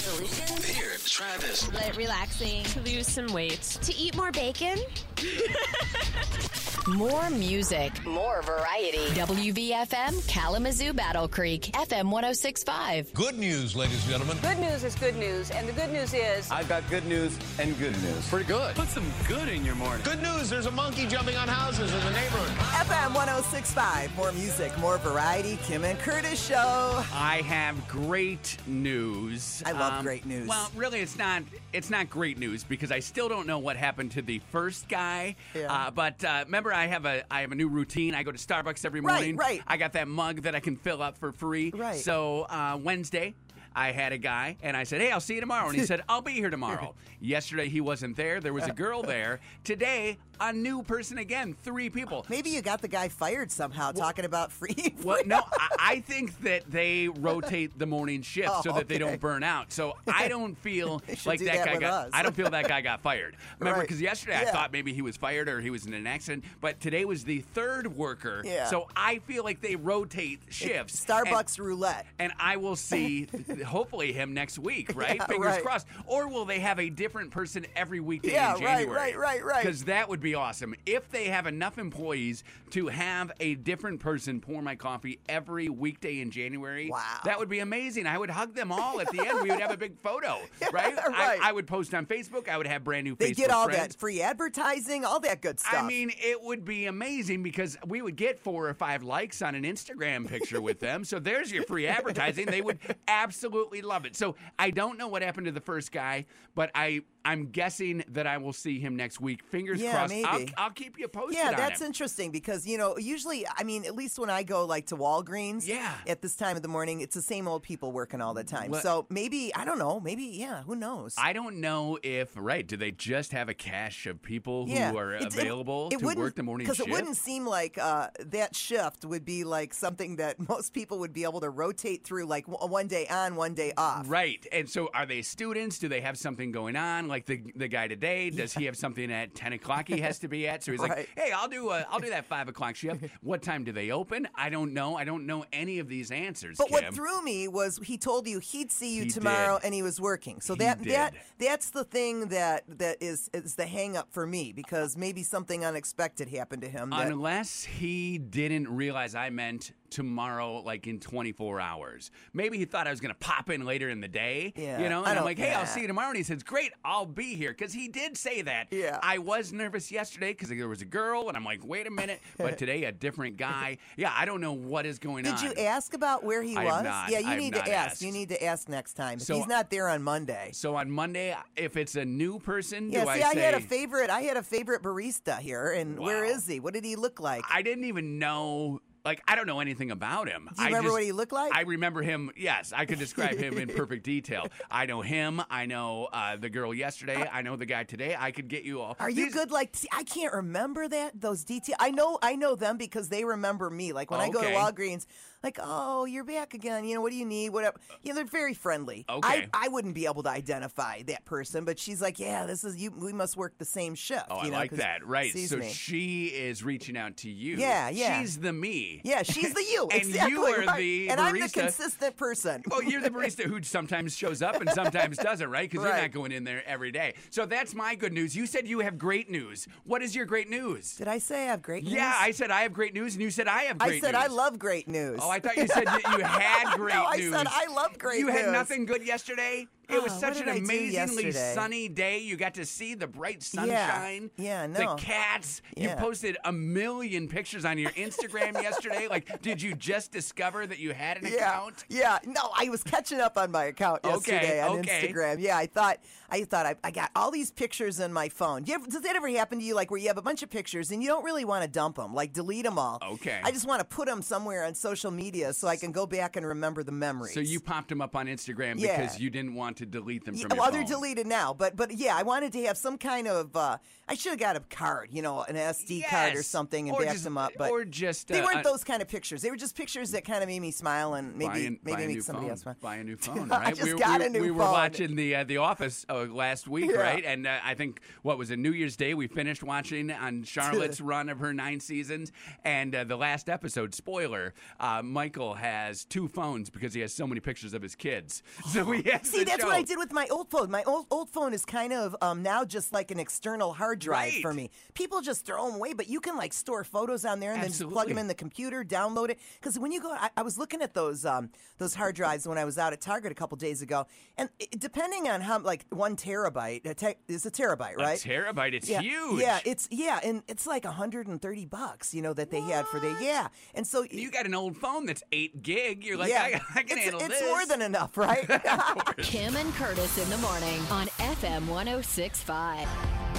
resolutions? Here, try this. Let relaxing. To lose some weight. To eat more bacon? More music, more variety. WVFM Kalamazoo Battle Creek, FM 1065. Good news, ladies and gentlemen. Good news is good news, and the good news is I've got good news and good news. Pretty good. Put some good in your morning. Good news, there's a monkey jumping on houses in the neighborhood. FM 1065. More music, more variety. Kim and Curtis show. I have great news. I love great news. Well, really, it's not. It's not great news because I still don't know what happened to the first guy. Yeah. Uh, but uh, remember, I have a I have a new routine. I go to Starbucks every Right, morning. right. I got that mug that I can fill up for free. Right. So uh, Wednesday. I had a guy, and I said, "Hey, I'll see you tomorrow." And he said, "I'll be here tomorrow." Yesterday, he wasn't there. There was a girl there. Today, a new person again. Three people. Maybe you got the guy fired somehow talking about free. Well, no, I, I think that they rotate the morning shift Oh, so that they don't burn out. So I don't feel like do that, that guy got. us. I don't feel that guy got fired. Remember, Right. because yesterday I thought maybe he was fired or he was in an accident, but today was the third worker. Yeah. So I feel like they rotate shifts. Starbucks roulette. And, and I will see, hopefully, him next week. Right? Yeah, Fingers right. crossed. Or will they have a different person every weekday Yeah, in right, right, right, right. Because that would be awesome. If they have enough employees to have a different person pour my coffee every weekday in January, Wow. that would be amazing. I would hug them all at the end. We would have a big photo, right? right. I, I would post on Facebook. I would have brand new They get all friends. that free advertising, all that good stuff. I mean, it would be amazing because we would get four or five likes on an Instagram picture with them. So there's your free advertising. They would absolutely love it. So I don't know what happened to the first guy, but I I'm guessing that I will see him next week. Fingers Yeah, crossed. Maybe. I'll, I'll keep you posted. yeah, that's interesting because you know usually I mean at least when I go like to Walgreens, Yeah. at this time of the morning, it's the same old people working all the time. Well- so maybe I don't know, maybe yeah, who knows? I don't know if right. Do they just have a cache of people who yeah, are It- it- available it to work the morning shift? because it wouldn't seem like uh, that shift would be like something that most people would be able to rotate through, like one day on, one day off. Right. And so are they students? Do they have something going on? Like the the guy today, does he have something at ten o'clock he has to be at? So he's Right. like, Hey, I'll do I'll do that five o'clock shift. What time do they open? I don't know. I don't know any of these answers. But what threw me was he told you he'd see you He tomorrow, did. and he was working. So He that did. that that's the thing that that is is the hang up for me because maybe something unexpected happened to him. That, Unless he didn't realize I meant tomorrow, like in 24 hours. Maybe he thought I was going to pop in later in the day. Yeah, You know, and I'm like, hey, I'll see you tomorrow. And he says, great, I'll be here. Because he did say that. Yeah. I was nervous yesterday because there was a girl, and I'm like, wait a minute. But today, a different guy. Yeah, I don't know what is going Did on. Did you ask about where he I was? not. Yeah, you I need to ask. asked. You need to ask next time. So- he's not there on Monday. So on Monday, if it's a new person, Yeah, do see, I I, say had a favorite. I had a favorite barista here, and where Wow. is he? What did he look like? I didn't even know. Like I don't know anything about him. Do you I remember just- what he looked like? I remember him. Yes, I could describe him in perfect detail. I know him. I know uh, the girl yesterday. I know the guy today. I could get you all. Are you These- good? Like, see, I can't remember that those details. I know, I know them because they remember me. Like when I go to Okay. Walgreens, like, oh, you're back again. You know, what do you need? Whatever. Uh. You know, they're very friendly. Okay. I, I wouldn't be able to identify that person, but she's like, yeah, this is you. We must work the same shift. Oh, I you know, like that. Right. So me. she is reaching out to you. Yeah, yeah. She's the me. yeah, she's the you. And exactly you are right. the and I'm the consistent person. Well, you're the barista who sometimes shows up and sometimes doesn't, right? Because you're not going in there every day. So that's my good news. You said you have great news. What is your great news? Did I say I have great news? Yeah, I said I have great news, and you said I have great news. I said news. I love great news. Oh, Oh, I thought you said that you had great No, I news. said I love great You had nothing good yesterday. It was Oh, such an did I do amazingly sunny day. You got to see the bright sunshine. Yeah, yeah no. The cats. You posted a million pictures on your Instagram yesterday. Like, did you just discover that you had an yeah, account? Yeah, no, I was catching up on my account Okay, yesterday on okay. Instagram. Yeah, I thought I thought I, I got all these pictures in my phone. Do you ever, does that ever happen to you? Like where you have a bunch of pictures and you don't really want to dump them, like delete them all. Okay. I just want to put them somewhere on social media so I can go back and remember the memories. So you popped them up on Instagram Yeah. because you didn't want to delete them Yeah, from your well, phone. they're deleted now, but but yeah, I wanted to have some kind of. Uh, I should have got a card, you know, an SD card or something, and Or backed just- them up. But or just, they uh, weren't uh, those kind of pictures. They were just pictures that kind of made me smile and maybe an- maybe make somebody phone. else smile. Buy a new phone, I right? just we, got we, a new we were watching the uh, the Office uh, last week, Yeah. right? And uh, I think what was it, New Year's Day? We finished watching on Charlotte's run of her nine seasons, and uh, the last episode. Spoiler: uh, Michael has two phones because he has so many pictures of his kids. So he has See, that's what I did with my old phone. My old old phone is kind of um, now just like an external hard drive Right. for me. People just throw them away, but you can like store photos on there and then just plug Absolutely. them in the computer, download it. Because when you go, I, I was looking at those um, those hard drives when I was out at Target a couple days ago, and it, depending on how like one terabyte a te- is a terabyte, A right? terabyte, it's yeah, huge. Yeah, it's yeah, and it's like 130 bucks, you know, that they had for the yeah, and so you got an old phone that's eight gig. You're like, yeah, I, I can it's, handle it's this. more than enough, right? Kim and Curtis in the morning on FM 1065.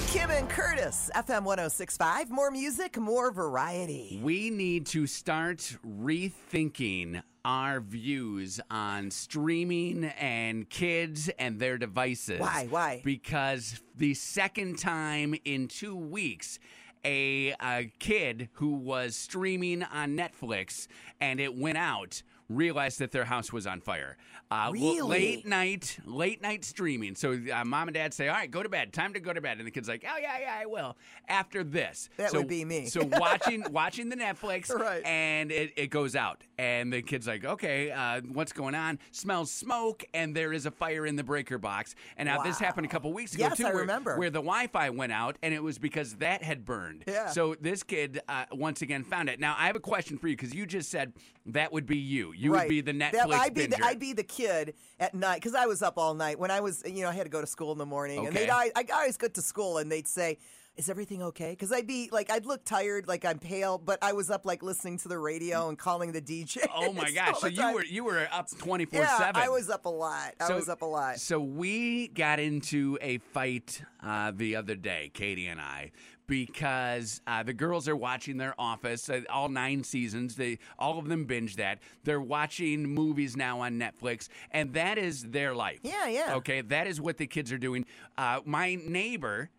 Kim and Curtis, FM 1065. More music, more variety. We need to start rethinking our views on streaming and kids and their devices. Why? Why? Because the second time in two weeks, a, a kid who was streaming on Netflix and it went out realized that their house was on fire. Uh, Really? Late night, late night streaming. So uh, mom and dad say, "All right, go to bed. Time to go to bed." And the kid's like, "Oh yeah, yeah, I will." After this, That so, would be me. So watching watching the Netflix, Right. and it, it goes out, and the kid's like, "Okay, uh, what's going on?" Smells smoke, and there is a fire in the breaker box. And now this happened a couple weeks ago Yes, too, I where, remember. where the Wi-Fi went out, and it was because that had burned. Yeah. So this kid uh, once again found it. Now I have a question for you because you just said that would be you. You right. would be the Netflix That- I'd be the. I'd be the kid at night because I was up all night when I was, you know, I had to go to school in the morning, and Okay. they'd always, I always go to school and they'd say. Is everything okay? Because I'd be like, I'd look tired, like I'm pale, but I was up like listening to the radio and calling the DJ. Oh my gosh! So you time. were you were up twenty four yeah, seven. I was up a lot. I was up a lot. So we got into a fight uh, the other day, Katie and I, because uh, the girls are watching their Office, uh, all nine seasons. They all of them binge that. They're watching movies now on Netflix, and that is their life. Yeah, yeah. Okay, that is what the kids are doing. Uh, my neighbor,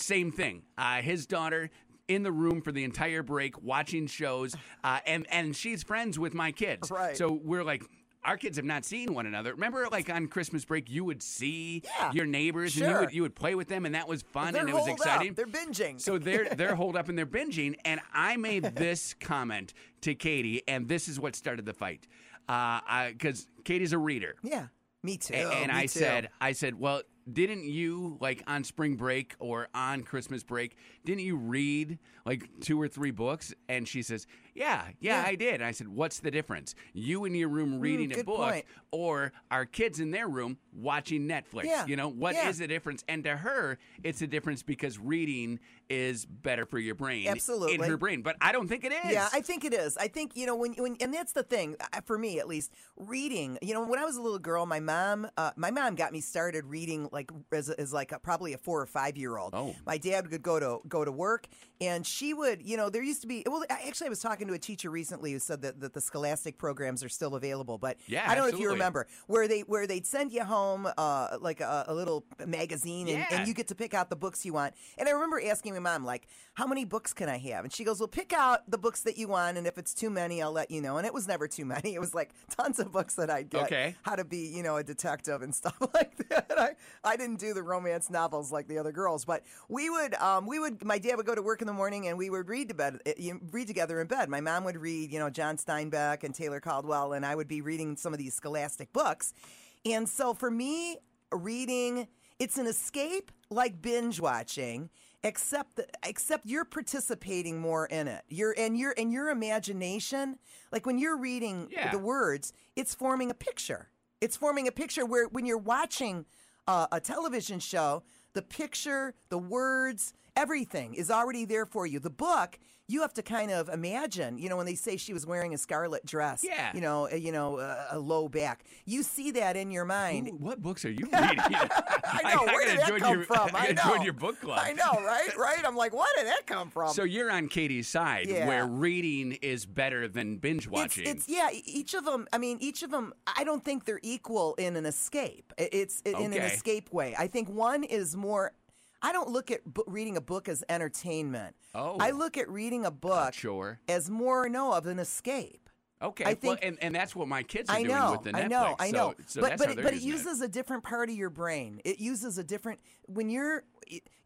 same thing. Uh, his daughter. In the room for the entire break, watching shows, uh, and and she's friends with my kids. Right. So we're like, our kids have not seen one another. Remember, like on Christmas break, you would see Yeah, your neighbors and you sure. would you would play with them, and that was fun and it was exciting. Up. They're binging. So they're they're holed up and they're binging, and I made this comment to Katie, and this is what started the fight. Because Katie's a reader, yeah, me too. a- and me I too. said, I said, well, didn't you like on spring break or on Christmas break? Didn't you read like two or three books? And she says, yeah, yeah, Yeah. I did. And I said, what's the difference? You in your room reading a good book, point. or our kids in their room watching Netflix? Yeah, You know what is yeah. the difference? And to her, it's a difference because reading is better for your brain, Absolutely. in Absolutely. her brain. But I don't think it is. Yeah, I think it is. I think you know when when and that's the thing uh, for me at least. Reading, you know, when I was a little girl, my mom, uh, my mom got me started reading like as, as like a, probably a four or five year old. Oh. my dad would go to go to work, and she would, you know, there used to be. Well, actually, I was talking to a teacher recently who said that, that the Scholastic programs are still available, but Yeah, I don't know if you remember where they where they'd send you home uh, like a, a little magazine, and, Yeah. and you get to pick out the books you want. And I remember asking my mom like, "How many books can I have?" And she goes, "Well, pick out the books that you want, and if it's too many, I'll let you know." And it was never too many. It was like tons of books that I'd get. Okay. How to be, you know, a detective and stuff like that. I, I didn't do the romance novels like the other girls, but we would, um, we would. My dad would go to work in the morning, and we would read to bed, know, read together in bed. My mom would read, you know, John Steinbeck and Taylor Caldwell, and I would be reading some of these scholastic books. And so for me, reading it's an escape like binge watching except that, except you're participating more in it you're and your and your imagination like when you're reading Yeah. the words it's forming a picture it's forming a picture where when you're watching uh, a television show the picture the words everything is already there for you the book you have to kind of imagine you know when they say she was wearing a scarlet dress Yeah. you know uh, you know uh, a low back you see that in your mind Ooh, what books are you reading? I know. Where gotta did that come your, from? I I know. your book club. I know, right? Right? I'm like, where did that come from? So you're on Katie's side, Yeah. where reading is better than binge watching. it's yeah. e- Each of them. I mean, each of them. I don't think they're equal in an escape. It's in an escape way. I think one is more. I don't look at bu- reading a book as entertainment. Oh. I look at reading a book sure. as more no of an escape. Okay, I well, think- and, and that's what my kids are I doing know, with the Netflix. I know, I know. So, so but but it, but it uses a different part of your brain. It uses a different when you're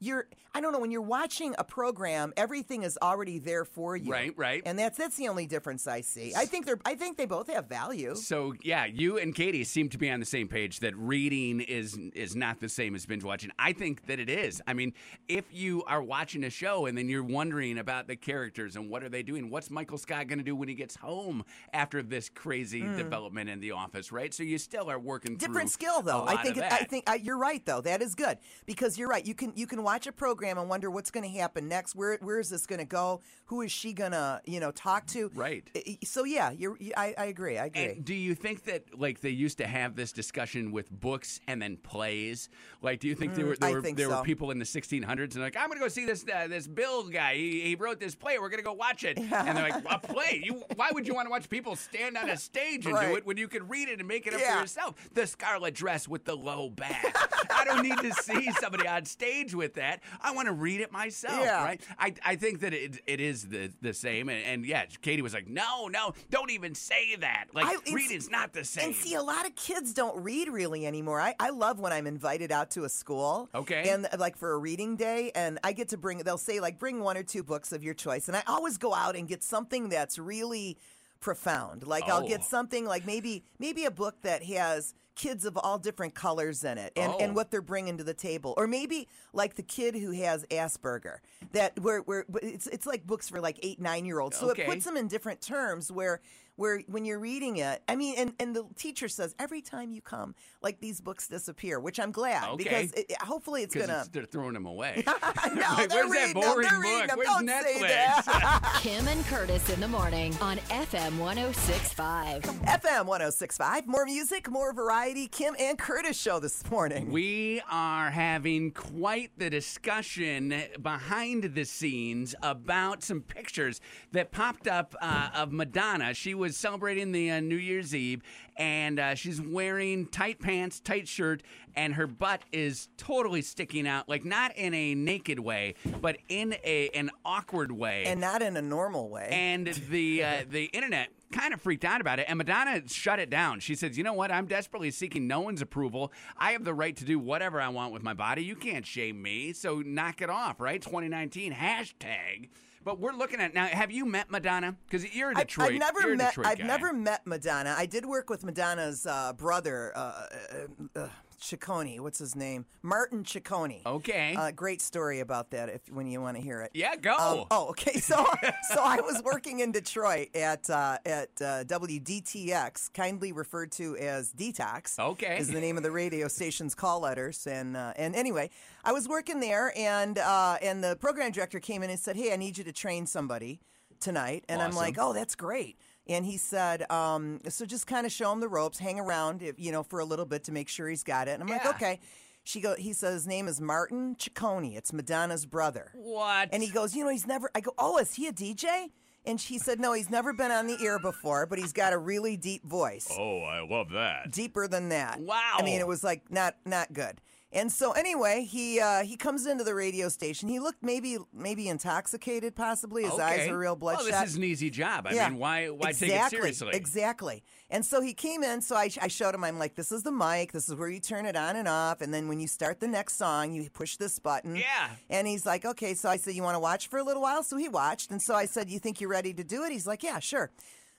you're I don't know when you're watching a program, everything is already there for you. Right, right. And that's that's the only difference I see. I think they're I think they both have value. So yeah, you and Katie seem to be on the same page that reading is is not the same as binge watching. I think that it is. I mean, if you are watching a show and then you're wondering about the characters and what are they doing, what's Michael Scott going to do when he gets home after this crazy hmm. development in the office, right? So you still are working different skill though. I think. I think I, you're right though. That is good because you're right. You can you can watch a program and wonder what's going to happen next. Where where is this going to go? Who is she going to you know talk to? Right. So yeah, you're. I, I agree. I agree. And do you think that like they used to have this discussion with books and then plays? Like, do you think there were there Mm, were there so. were people in the 1600s and like I'm gonna go see this uh, this Bill guy. He, he wrote this play. We're gonna go watch it. And they're like, a play? You why would you want to watch people stand on a stage and do it when you could read it and make it up Yeah. for yourself? The scarlet dress with the low back. I don't need to see somebody on stage with that. I want to read it myself. Yeah. Right. I, I think that it it is the the same. And, and yeah, Katie was like, no, no, don't even say that. Like I- reading's not the same. And see, a lot of kids don't read really anymore. I, I love when I'm invited out to a school. Okay. And like for a reading day, and I get to bring, they'll say, like, bring one or two books of your choice. And I always go out and get something that's really profound. Like, I'll get Oh. something like maybe maybe a book that has kids of all different colors in it and, Oh. and what they're bringing to the table or maybe like the kid who has asperger that where, where it's, it's like books for like eight nine year olds so Okay. it puts them in different terms where where when you're reading it i mean and, and the teacher says every time you come like these books disappear which i'm glad Okay. because it, hopefully it's gonna they're throwing them away. no, Like, they're where's that reading them. They're reading book? them. Where's Don't say that. Kim and Curtis in the morning on FM 1065. fm 1065 more music more variety kim and curtis show this morning We are having quite the discussion behind the scenes about some pictures that popped up uh, of Madonna. She was celebrating the uh, New Year's Eve, and uh, she's wearing tight pants, tight shirt, and her butt is totally sticking out, like not in a naked way, but in a an awkward way. and not in a normal way. And the uh, the internet kind of freaked out about it and madonna shut it down. She says you know what? I'm desperately seeking no one's approval. I have the right to do whatever i want with my body. You can't shame me so knock it off right? 2019 hashtag but we're looking at now have you met madonna because you're a detroit I've never met. I've guy. never met Madonna. I did work with Madonna's uh, brother, uh, uh, uh, Ciccone. What's his name? Martin Ciccone. Okay. Uh, great story about that. If when you want to hear it. yeah go Um, oh, okay. So, so I was working in Detroit at uh, at uh, WDTX, kindly referred to as Detox. Okay. is the name of the radio station's call letters. And uh, and anyway, I was working there, and uh, and the program director came in and said, "Hey, I need you to train somebody tonight." And I'm like, "Oh, that's great." And he said, um, "So just kind of show him the ropes, hang around, if, you know, for a little bit to make sure he's got it." And I'm Yeah. like, "Okay." She go. He says his name is Martin Ciccone. It's Madonna's brother. what And he goes, you know, he's never. I go, oh, is he a DJ? And she said, no, he's never been on the air before, but he's got a really deep voice, oh i love that deeper than that. Wow. I mean, it was like not not good. And so anyway, he uh, he comes into the radio station. He looked maybe maybe intoxicated, possibly. His eyes Okay. are real bloodshot. well, this is an easy job i mean why why exactly, take it seriously Exactly. And so he came in. So I, I showed him. I'm like, this is the mic. This is where you turn it on and off. And then when you start the next song, you push this button. Yeah. And he's like, okay. So I said, you want to watch for a little while? So he watched. And so I said, you think you're ready to do it? He's like, yeah, sure.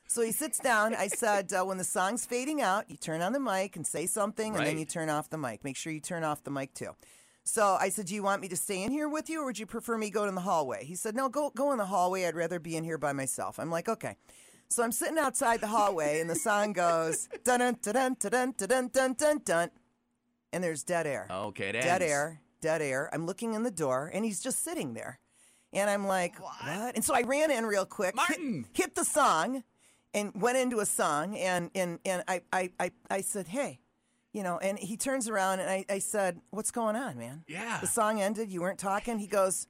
So he sits down. I said, uh, when the song's fading out, you turn on the mic and say something, and then you turn off the mic. Make sure you turn off the mic too. So I said, "Do you want me to stay in here with you, or would you prefer me go in the hallway?" He said, "No, go go in the hallway. I'd rather be in here by myself." I'm like, "Okay." So I'm sitting outside the hallway, and the song goes dun dun dun dun dun dun dun dun dun, and there's dead air. okay it dead ends. air, dead air. I'm looking in the door, and he's just sitting there, and I'm like, "What?" And so I ran in real quick, hit- Martin! hit, the song, and went into a song, and and and I I I, I said, "Hey." You know, and he turns around and I, I said, What's going on, man? Yeah. The song ended. You weren't talking. He goes,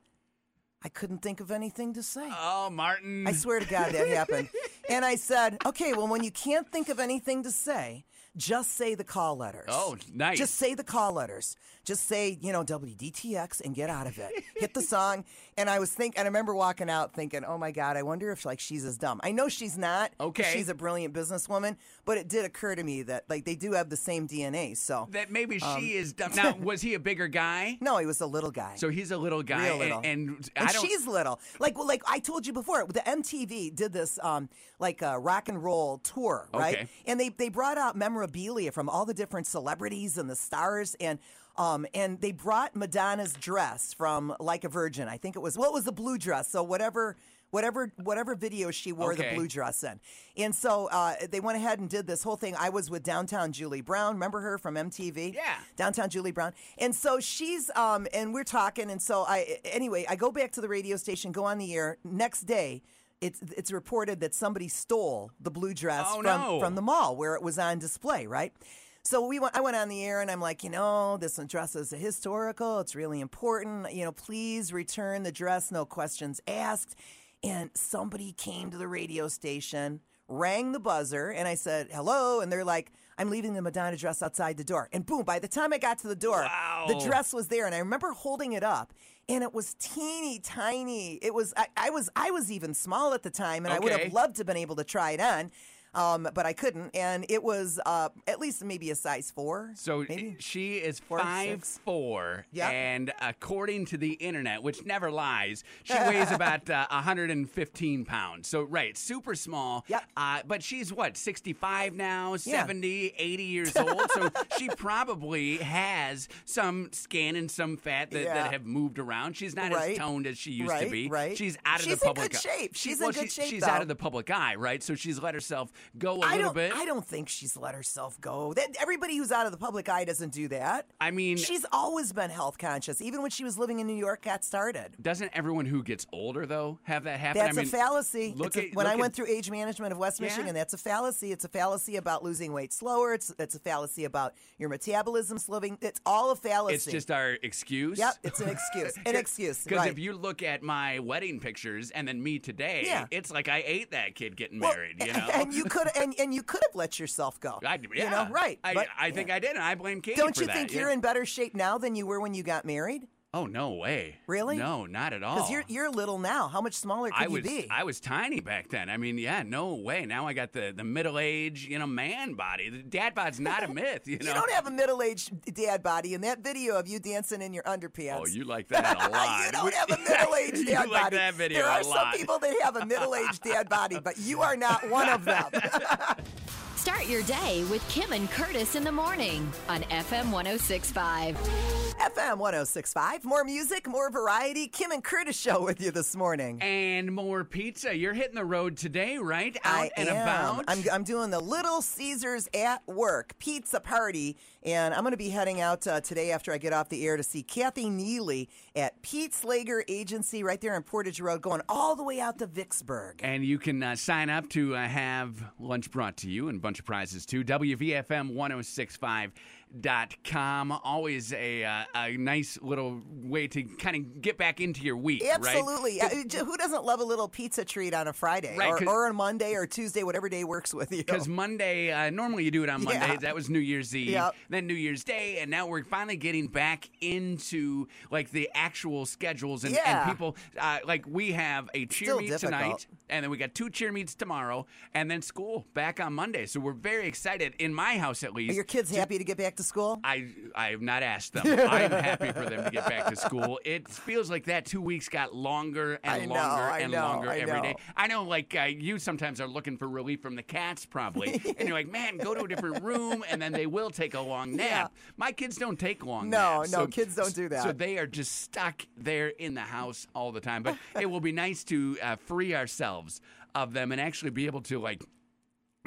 I couldn't think of anything to say. oh martin I swear to God that happened. And I said, okay, well, when you can't think of anything to say, just say the call letters. Oh, nice. Just say the call letters. Just say, you know, WDTX and get out of it. Hit the song. And I was thinking, and I remember walking out thinking, oh my God, I wonder if like she's as dumb. I know she's not. Okay. She's a brilliant businesswoman, but it did occur to me that like they do have the same DNA. So That maybe Um, she is dumb. Now, was he a bigger guy? no, he was a little guy. So he's a little guy, Real little. and, and and she's little. Like well, like I told you before, the MTV did this um like a rock and roll tour, right? Okay. And they they brought out memorabilia from all the different celebrities and the stars and um and they brought Madonna's dress from Like a Virgin. I think it was well, it was the blue dress. So whatever whatever whatever video she wore Okay. the blue dress in. And so uh, they went ahead and did this whole thing. I was with downtown Julie Brown. Remember her from MTV? Yeah. downtown Julie Brown. And so she's um and we're talking and so I anyway, I go back to the radio station, go on the air. Next day, it's it's reported that somebody stole the blue dress Oh, from no. from the mall where it was on display, right? So we went I went on the air and I'm like, you know, this dress is historical, it's really important. You know, please return the dress, no questions asked. And somebody came to the radio station, rang the buzzer, and I said, hello. And they're like, I'm leaving the Madonna dress outside the door. And boom, by the time I got to the door, the dress was there. And I remember holding it up. And it was teeny tiny. It was I, I was I was even small at the time, and I would have loved to have been able to try it on, um, but I couldn't. And it was uh, at least maybe a size four. So maybe. she is Four, five six. four, Yep. and according to the internet, which never lies, she weighs about uh, 115 pounds. So right, super small. Yep. Uh, but she's what 65 now, 70, 80 years old. so she probably has some skin and some fat that, Yeah. that have moved around. She's not Right. as toned as she used to be. right. She's out of She's the in public good eye. shape. She- She's in good she- shape, She's out of the public eye, right? So she's let herself go a I little don't. bit. I don't think she's let herself go. That everybody who's out of the public eye doesn't do that. I mean, She's always been health conscious. Even when she was living in New York, got started. doesn't everyone who gets older though have that happen? That's I mean, a fallacy. Look a- at, when look I at- went through age management of West Yeah. Michigan, that's a fallacy. It's a fallacy about losing weight slower. It's it's a fallacy about your metabolism slowing. It's all a fallacy. It's just our excuse. Yep, it's an excuse. An excuse. Because right. if you look at my wedding pictures and then me today, Yeah. it's like I ate that kid getting Well, married. You know, and you could and, and you could have let yourself go. I, yeah, You know, right? I, but- I think I did, and I blame Katie Don't you that. think yeah. you're in better shape now than you were when you got married? Oh no way! Really? No, not at all. Because you're you're little now. How much smaller could I was you be? I was tiny back then. I mean, yeah, no way. Now I got the the middle age, you know, man body. The dad bod's not a myth. You know. You don't have a middle-aged dad body. In that video of you dancing in your underpants, Oh, you like that a lot. you don't have a middle-aged dad body. You dad like body. that video there a are some people that have a middle-aged dad body, but you are not one of them. Start your day with Kim and Curtis in the morning on FM 1065. FM 1065. More music, more variety. Kim and Curtis show with you this morning. And more pizza. You're hitting the road today, right? Out I and am. about. I'm, I'm doing the Little Caesars at Work pizza party, and I'm going to be heading out uh, today after I get off the air to see Kathy Neely at Pete Slager Agency right there in Portage Road, going all the way out to Vicksburg. And you can uh, sign up to uh, have lunch brought to you and a bunch of prizes too. WVFM1065.com. Always a, uh, a nice little way to kind of get back into your week. Absolutely. Uh, j- Who doesn't love a little pizza treat on a Friday Right, or, or a Monday or Tuesday, whatever day works with you? Because Monday, uh, normally you do it on Yeah. Mondays. That was New Year's Eve, Yep. then New Year's Day, and now we're finally getting back into like the actual schedules and, Yeah. and people. Uh, like we have a cheer Still meet difficult. tonight, and then we got two cheer meets tomorrow, and then school back on Monday. So we're very excited. In my house, at least, Are your kids happy to get back to school? I I have not asked them. I'm happy for them to get back to school. It feels like that two weeks got longer and I longer I and know, longer I every day. know. I know, like uh, you sometimes are looking for relief from the cats, probably, and you're like, man, go to a different room, and then they will take a long nap. My kids don't take long No, naps. no, so- kids don't do that. So they are just stuck there in the house all the time. But it will be nice to uh, free ourselves of them and actually be able to like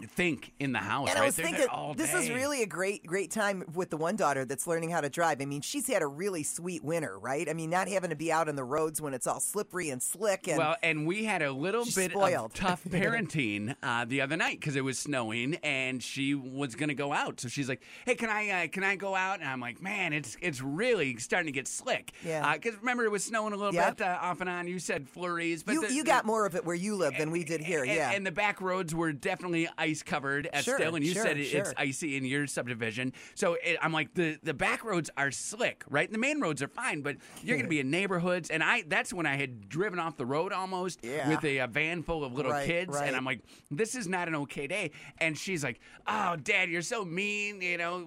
think in the house. And right? I was They're thinking, all this is really a great, great time with the one daughter that's learning how to drive. I mean, she's had a really sweet winter, right? I mean, not having to be out on the roads when it's all slippery and slick. And Well, and we had a little bit spoiled. of tough parenting uh, the other night because it was snowing and she was going to go out. So she's like, "Hey, can I uh, can I go out?" And I'm like, "Man, it's it's really starting to get slick." Yeah. Because remember, it was snowing a little Yep. bit uh, off and on. You said flurries, but you, the- you the- got more of it where you live than we did here. and, yeah. and the back roads were definitely ice covered at Sure, still, and you sure, said it, it's icy in your subdivision. So it, I'm like, the the back roads are slick, right? The main roads are fine, but you're going to be in neighborhoods, and I that's when I had driven off the road almost Yeah. with a, uh van full of little Right, kids, right. and I'm like, this is not an okay day. And she's like, oh, Dad, you're so mean, you know,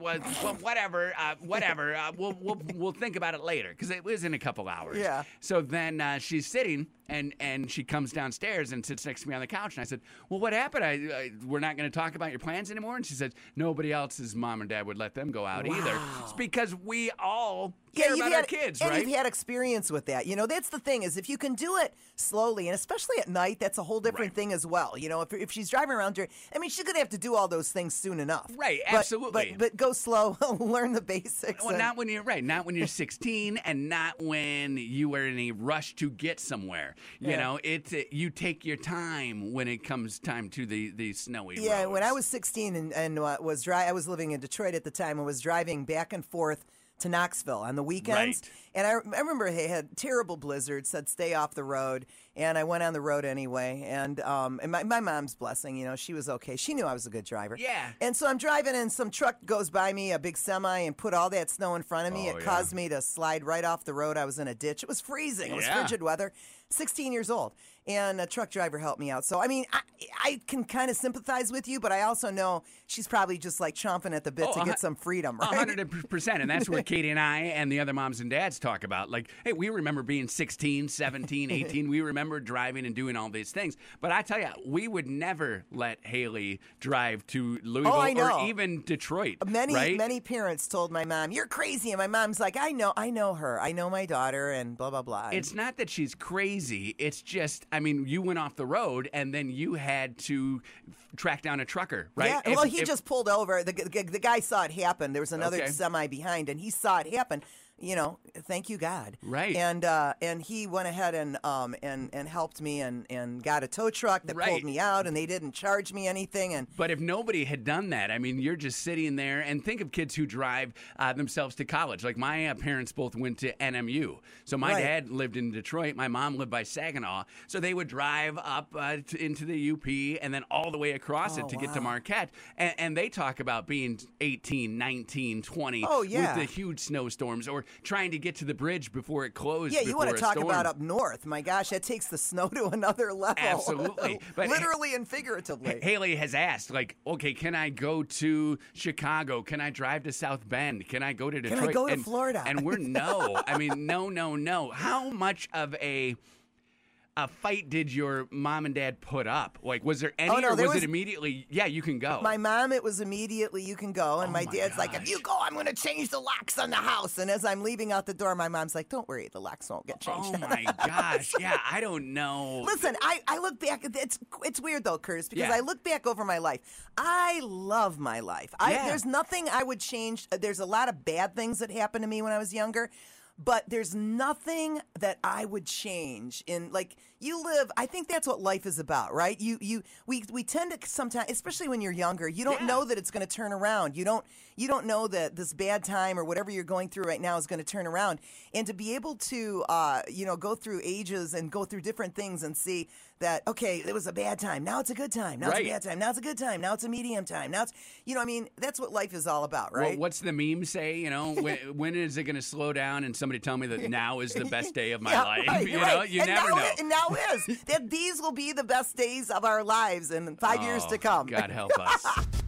whatever, uh, whatever. Uh, we'll we'll we'll think about it later because it was in a couple hours. Yeah. So then uh, she's sitting and and she comes downstairs and sits next to me on the couch and I said, "Well, what happened? I, I we're not going to talk about your plans anymore." And she said, "Nobody else's mom and dad would let them go out either. It's because we all care you've about had, our kids, and right?" you've had experience with that. You know, that's the thing is if you can do it slowly, and especially at night, that's a whole different Right. thing as well. You know, if, if she's driving around during, I mean, she's gonna have to do all those things soon enough. Right, But- absolutely. But, but go slow, learn the basics. Well, and- not when you're right. Not when you're 16, and not when you are in a rush to get somewhere. You Yeah. know, it. uh, You take your time when it comes time to the the snowy. Yeah, when I was 16 and, and uh, was dri- I was living in Detroit at the time and was driving back and forth to Knoxville on the weekends. Right. And I, I remember they had terrible blizzards, said stay off the road. And I went on the road anyway. And, um, and my, my mom's blessing, you know, she was okay. She knew I was a good driver. Yeah. And so I'm driving and some truck goes by me, a big semi, and put all that snow in front of me. Oh, it yeah. caused me to slide right off the road. I was in a ditch. It was freezing. It was Yeah. frigid weather. 16 years old. And a truck driver helped me out. So, I mean, I, I can kind of sympathize with you, but I also know she's probably just like chomping at the bit Oh, to get some freedom, A right? hundred percent, and that's where Katie and I and the other moms and dads talk about. Like, hey, we remember being 16, 17, 18. we remember driving and doing all these things. But I tell you, we would never let Haley drive to Louisville Oh, or even Detroit. Many, right? many parents told my mom, "You're crazy," and my mom's like, "I know, I know her. I know my daughter," and blah blah blah. It's not that she's crazy. It's just, I mean, you went off the road and then you had to track down a trucker, right? Yeah, If- well, he if- just pulled over. The, the, the guy saw it happen. There was another Okay. semi behind, and he saw it happen. You know, thank you God. Right. And uh, and he went ahead and um and and helped me and and got a tow truck that Right. pulled me out, and they didn't charge me anything. And But if nobody had done that, I mean, you're just sitting there and think of kids who drive uh, themselves to college. Like my uh, parents both went to NMU. So my Right. dad lived in Detroit. My mom lived by Saginaw. So they would drive up uh, to, into the UP and then all the way across Oh, it to get to. Marquette. And, and they talk about being 18, 19, 20 Oh, yeah. with the huge snowstorms or trying to get to the bridge before it closed. yeah, you want to talk about up north? My gosh, that takes the snow to another level. Absolutely. But- literally and figuratively. Haley has asked, like, okay, can I go to Chicago? Can I drive to South Bend? Can I go to Detroit? Can I go to and, Florida? And we're no. I mean, no, no, no. How much of a a fight did your mom and dad put up? Like, was there oh, any, Oh, no, or there was, was- it immediately? Yeah, you can go. My mom, it was immediately you can go, and oh my, Oh my dad's like, if you go, I'm going to change the locks on the house. And as I'm leaving out the door, my mom's like, don't worry, the locks won't get changed. oh my gosh! Yeah, I don't know. Listen, I, I look back. It's it's weird though, Curtis, because Yeah. I look back over my life. I love my life. I, Yeah. There's nothing I would change. There's a lot of bad things that happened to me when I was younger, but there's nothing that I would change. In like you live, I think that's what life is about, right? You you we we tend to sometimes, especially when you're younger, you don't Yeah. know that it's going to turn around. You don't you don't know that this bad time or whatever you're going through right now is going to turn around. And to be able to uh, you know go through ages and go through different things and see that okay, it was a bad time. Now it's a good time. Now Right. it's a bad time. Now it's a good time. Now it's a medium time. Now it's you know I mean that's what life is all about, Well, right? what's the meme say? You know, when, when is it going to slow down? And somebody tell me that now is the best day of my Yeah, life. right, you right. know, you and never now know. And now is that these will be the best days of our lives in five years Oh, to come. God help us.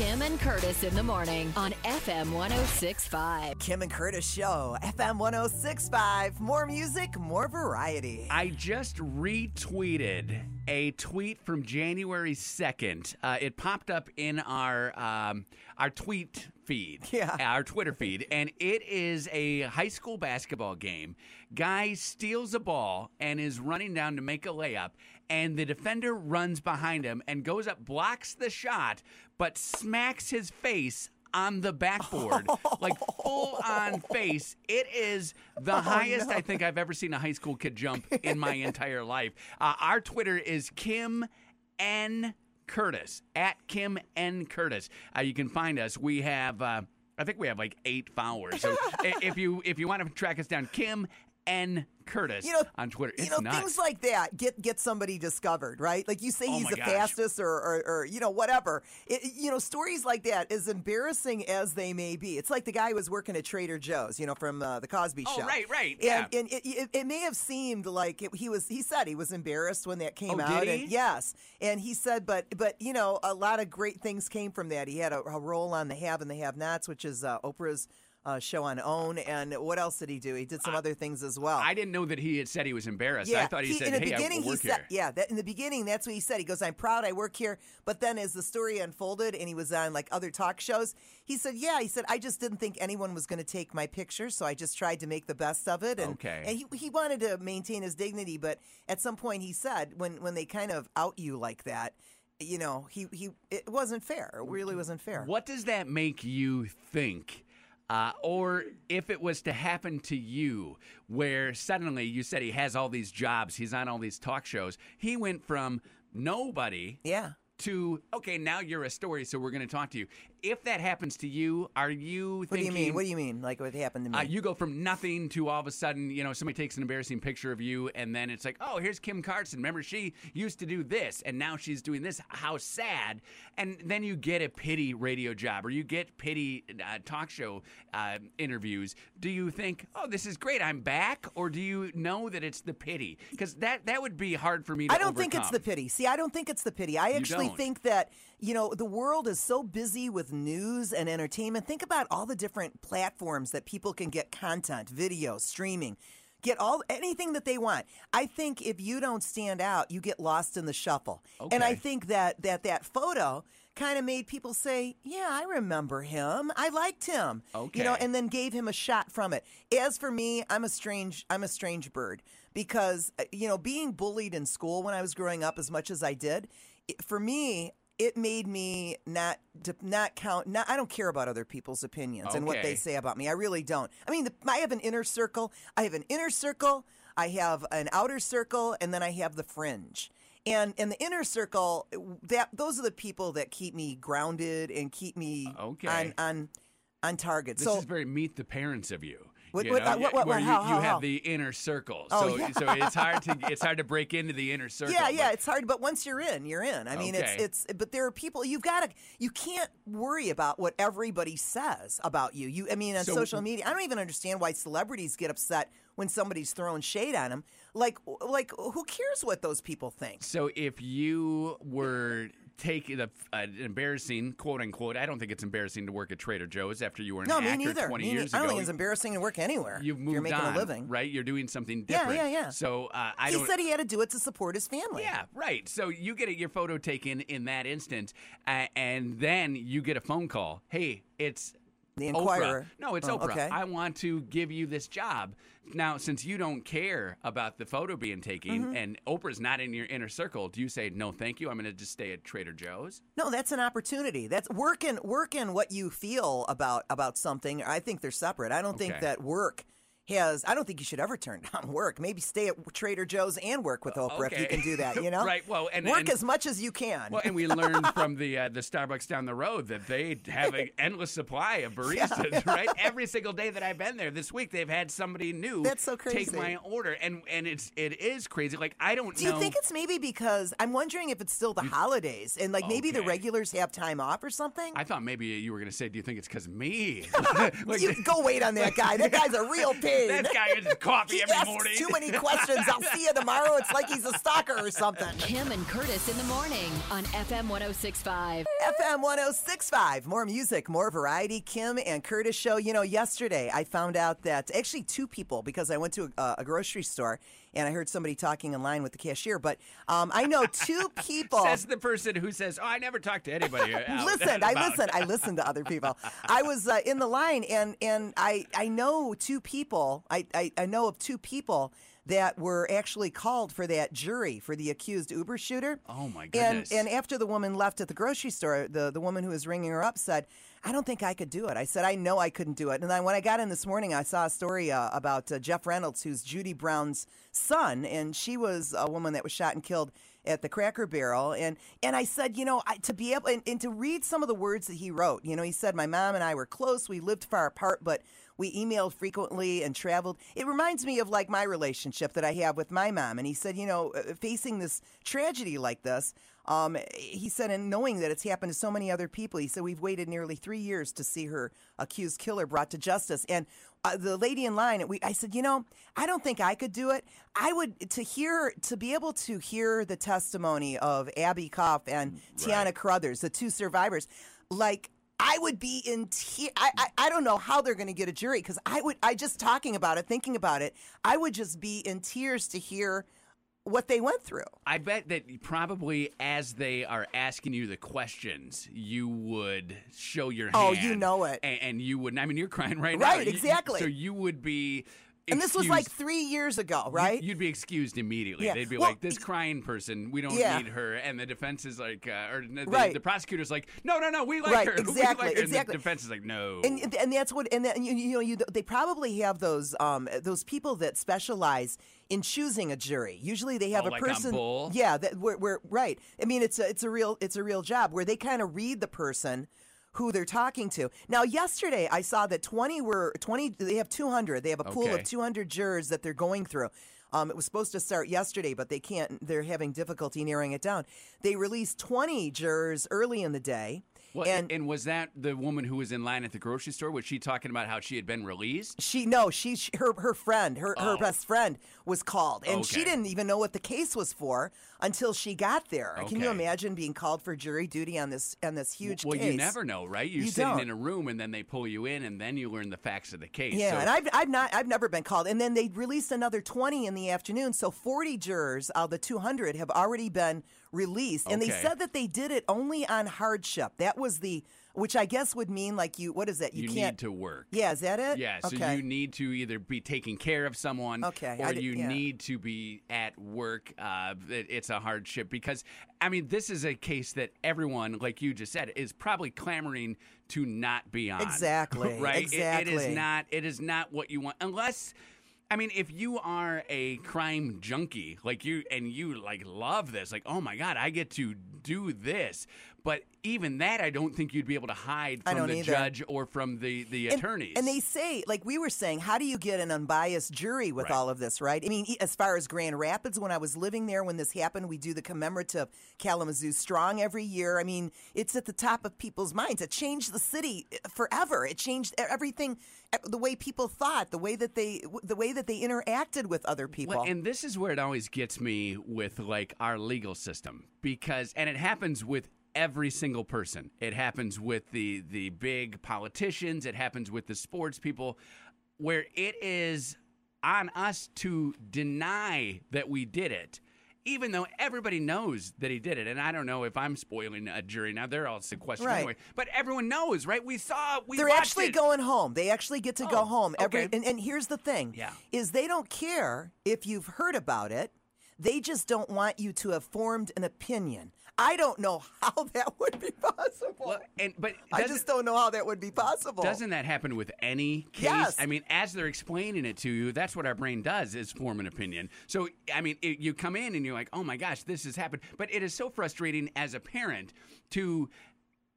Kim and Curtis in the morning on FM 1065. Kim and Curtis Show, FM 1065. More music, more variety. I just retweeted a tweet from January 2nd. Uh, it popped up in our um, our tweet feed, Yeah. our Twitter feed, and it is a high school basketball game. Guy steals a ball and is running down to make a layup, and the defender runs behind him and goes up, blocks the shot, but smacks his face on the backboard, like full on face. It is the Oh, highest I think I've ever seen a high school kid jump in my entire life. Uh, our Twitter is Kim N. Curtis at Kim N. Curtis. Uh, you can find us. We have. Uh, I think we have like eight followers. So if you if you want to track us down, Kim N Curtis You know, on Twitter. It's you know nuts. things like that get get somebody discovered, right? Like you say, Oh he's the gosh. fastest, or, or or you know whatever. It, you know, stories like that, as embarrassing as they may be, it's like the guy who was working at Trader Joe's, you know, from uh, the Cosby Oh, Show. right, right, And, yeah. and it, it, it may have seemed like it, he was. He said he was embarrassed when that came Oh, out. And yes, and he said, but but you know, a lot of great things came from that. He had a, a role on the Have and the Have Nots, which is uh, Oprah's. Uh, show on OWN, and what else did he do? He did some other things as well. I didn't know that he had said he was embarrassed. Yeah, I thought he, said, in the "Hey, beginning I he said, here." yeah, that in the beginning that's what he said. He goes, "I'm proud I work here." But then as the story unfolded and he was on like other talk shows, he said, "Yeah, he said I just didn't think anyone was going to take my picture, so I just tried to make the best of it." And, Okay. and he he wanted to maintain his dignity, but at some point he said, when when they kind of out you like that, you know, he he it wasn't fair. It really wasn't fair. What does that make you think? Uh, or if it was to happen to you, where suddenly you said he has all these jobs, he's on all these talk shows, he went from nobody Yeah. to okay, now you're a story, so we're going to talk to you. If that happens to you, are you What do you mean? What do you mean? Like what happened to me? Uh, you go from nothing to all of a sudden, you know, somebody takes an embarrassing picture of you, and then it's like, oh, here's Kim Carson. Remember, she used to do this, and now she's doing this. How sad! And then you get a pity radio job, or you get pity uh, talk show uh, interviews. Do you think, oh, this is great, I'm back, or do you know that it's the pity? Because that that would be hard for me to I don't think it's the pity. See, I don't think it's the pity. I actually think that, you know, the world is so busy with news and entertainment. Think about all the different platforms that people can get content, video, streaming, get all anything that they want. I think if you don't stand out, you get lost in the shuffle. And I think that that that photo kind of made people say, "Yeah, I remember him. I liked him." Okay. You know, and then gave him a shot from it. As for me, I'm a strange I'm a strange bird because uh, you know, being bullied in school when I was growing up as much as I did, it, for me it made me not not count. Not, I don't care about other people's opinions and what they say about me. I really don't. I mean, the, I have an inner circle. I have an inner circle. I have an outer circle, and then I have the fringe. And in the inner circle, that those are the people that keep me grounded and keep me Okay. on on on target. This so is very meet the parents of you. What- you know, uh, what- what- where what- you, how- you how- have how? the inner circle. Oh, so, yeah. so it's hard to it's hard to break into the inner circle. Yeah, yeah, but- it's hard, but once you're in, you're in. I mean, Okay. it's it's. But there are people you've got to. You can't worry about what everybody says about you. You, I mean, on So- social media, I don't even understand why celebrities get upset when somebody's throwing shade on them. Like, like, who cares what those people think? So if you were the uh, an embarrassing quote unquote, I don't think it's embarrassing to work at Trader Joe's after you were an No, me actor neither. twenty Me years neither. I don't ago. think it's embarrassing to work anywhere. You've moved You're making on, a living, right? You're doing something Yeah, different. yeah, yeah. So uh, I he don't. said he had to do it to support his family. Yeah, right. So you get your photo taken in that instant, uh, and then you get a phone call. Hey, it's The Oprah. Inquirer. No, it's Oh, Oprah. okay. I want to give you this job. Now, since you don't care about the photo being taken, Mm-hmm. and Oprah's not in your inner circle, do you say no, thank you? I'm going to just stay at Trader Joe's. No, that's an opportunity. That's working working what you feel about about something. I think they're separate. I don't think that work has I don't think you should ever turn down work. Maybe stay at Trader Joe's and work with Oprah if you can do that, you know? Right, well, and- work and- as much as you can. Well, and we learned from the uh, the Starbucks down the road that they have an endless supply of baristas. Right, every single day that I've been there this week, they've had somebody new That's so crazy. take my order, and and it's it is crazy. Like I don't do you think it's maybe because I'm wondering if it's still the holidays and like maybe the regulars have time off or something? I thought maybe you were going to say, "Do you think it's because me?" like, you go wait on that guy. That guy's a real pain. that guy gets coffee he every asks morning. too many questions. I'll see you tomorrow. It's like he's a stalker or something. Kim and Curtis in the morning on FM 1065. FM 1065. More music, more variety. Kim and Curtis show. You know, yesterday I found out that actually two people, because I went to a, a grocery store and I heard somebody talking in line with the cashier, but um, I know two people. Says the person who says, "Oh, I never talked to anybody." Listen, I about-" listen. I listen to other people. I was uh, in the line, and and I I know two people. I, I I know of two people that were actually called for that jury for the accused Uber shooter. Oh, my And goodness. and after the woman left at the grocery store, the the woman who was ringing her up said. I don't think I could do it. I said, I know I couldn't do it. And then when I got in this morning, I saw a story uh, about uh, Jeff Reynolds, who's Judy Brown's son, and she was a woman that was shot and killed at the Cracker Barrel. And and I said, you know, I, to be able and, and to read some of the words that he wrote. You know, he said, my mom and I were close. We lived far apart, but We emailed frequently and traveled. It reminds me of like my relationship that I have with my mom. And he said, you know, uh, facing this tragedy like this, um, he said, and knowing that it's happened to so many other people, he said, we've waited nearly three years to see her accused killer brought to justice. And uh, the lady in line, we, I said, you know, I don't think I could do it. I would to hear to be able to hear the testimony of Abbie Kopf and Tiana Carruthers, the two survivors, like. I would be in tears. I, I I don't know how they're going to get a jury because I would. I just talking about it, thinking about it. I would just be in tears to hear what they went through. I bet that probably as they are asking you the questions, you would show your. Oh, you know it. And, and you wouldn't. I mean, you're crying right now. Right, You- exactly. So you would be. And this was like three years ago, right? You'd be excused immediately. Yeah. They'd be Well, like, "This crying person, we don't Yeah. need her," and the defense is like, uh, or the, Right. the prosecutor's like, "No, no, no, we like Right, her, We exactly, like her." exactly. And the defense is like, "No." and and that's what and then you, you know you they probably have those um those people that specialize in choosing a jury. Usually they have Oh, a like on person. Yeah, that we're, we're right. I mean, it's a it's a real it's a real job where they kind of read the person who they're talking to. Now, yesterday I saw that 20 were 20 they have 200. They have a pool Okay. of 200 jurors that they're going through. Um, it was supposed to start yesterday, but they can't. They're having difficulty narrowing it down. They released 20 jurors early in the day. Well, and and, was that the woman who was in line at the grocery store? Was she talking about how she had been released? She no, she her her friend, her her Oh. best friend was called, and she didn't even know what the case was for until she got there. Can you imagine being called for jury duty on this on this huge well, case? you never know, right? You're You sitting don't. in a room and then they pull you in and then you learn the facts of the case. Yeah, So- and I've I've not I've never been called, and then they released another twenty in the afternoon, so forty jurors out of the two hundred have already been released, and they said that they did it only on hardship. That was the which I guess would mean like you what is that you, can't need to work. yeah is that it Yeah, so okay you need to either be taking care of someone, Okay, or I di- you yeah. need to be at work. Uh, it, it's a hardship because I mean this is a case that everyone, like you just said, is probably clamoring to not be on. Exactly, right? It- it is not. It is not what you want unless. I mean, if you are a crime junkie, like you, and you like love this, like, oh my god, I get to do this. But even that, I don't think you'd be able to hide from the either. judge or from the the And- attorneys. And, they say, like we were saying, how do you get an unbiased jury with Right. all of this, right? I mean, as far as Grand Rapids, when I was living there when this happened, we do the commemorative Kalamazoo Strong every year. I mean, it's at the top of people's minds. It changed the city eh, forever. It changed everything, the way people thought, the way that they, the way that they interacted with other people. Well, and this is where it always gets me with like our legal system because, and it happens with every single person. It happens with the the big politicians. It happens with the sports people, where it is on us to deny that we did it. Even though everybody knows that he did it, and I don't know if I'm spoiling a jury now, they're all sequestered Right. anyway. But everyone knows, right? We saw, we They're actually it. going home. They actually get to go Oh, home every. okay. And, and here's the thing: Yeah. is they don't care if you've heard about it. They just don't want you to have formed an opinion. I don't know how that would be possible. Well, and but I just don't know how that would be possible. Doesn't that happen with any case? Yes. I mean, as they're explaining it to you, that's what our brain does is form an opinion. So, I mean, it, you come in and you're like, oh my gosh, this has happened. But it is so frustrating as a parent to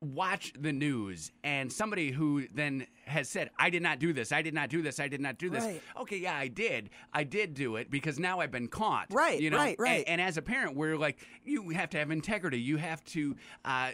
watch the news and somebody who then has said, I did not do this, I did not do this, I did not do this. Right. Okay, yeah, I did. I did do it because now I've been caught. Right, you know? right, right. And, and as a parent, we're like, you have to have integrity. You have to uh,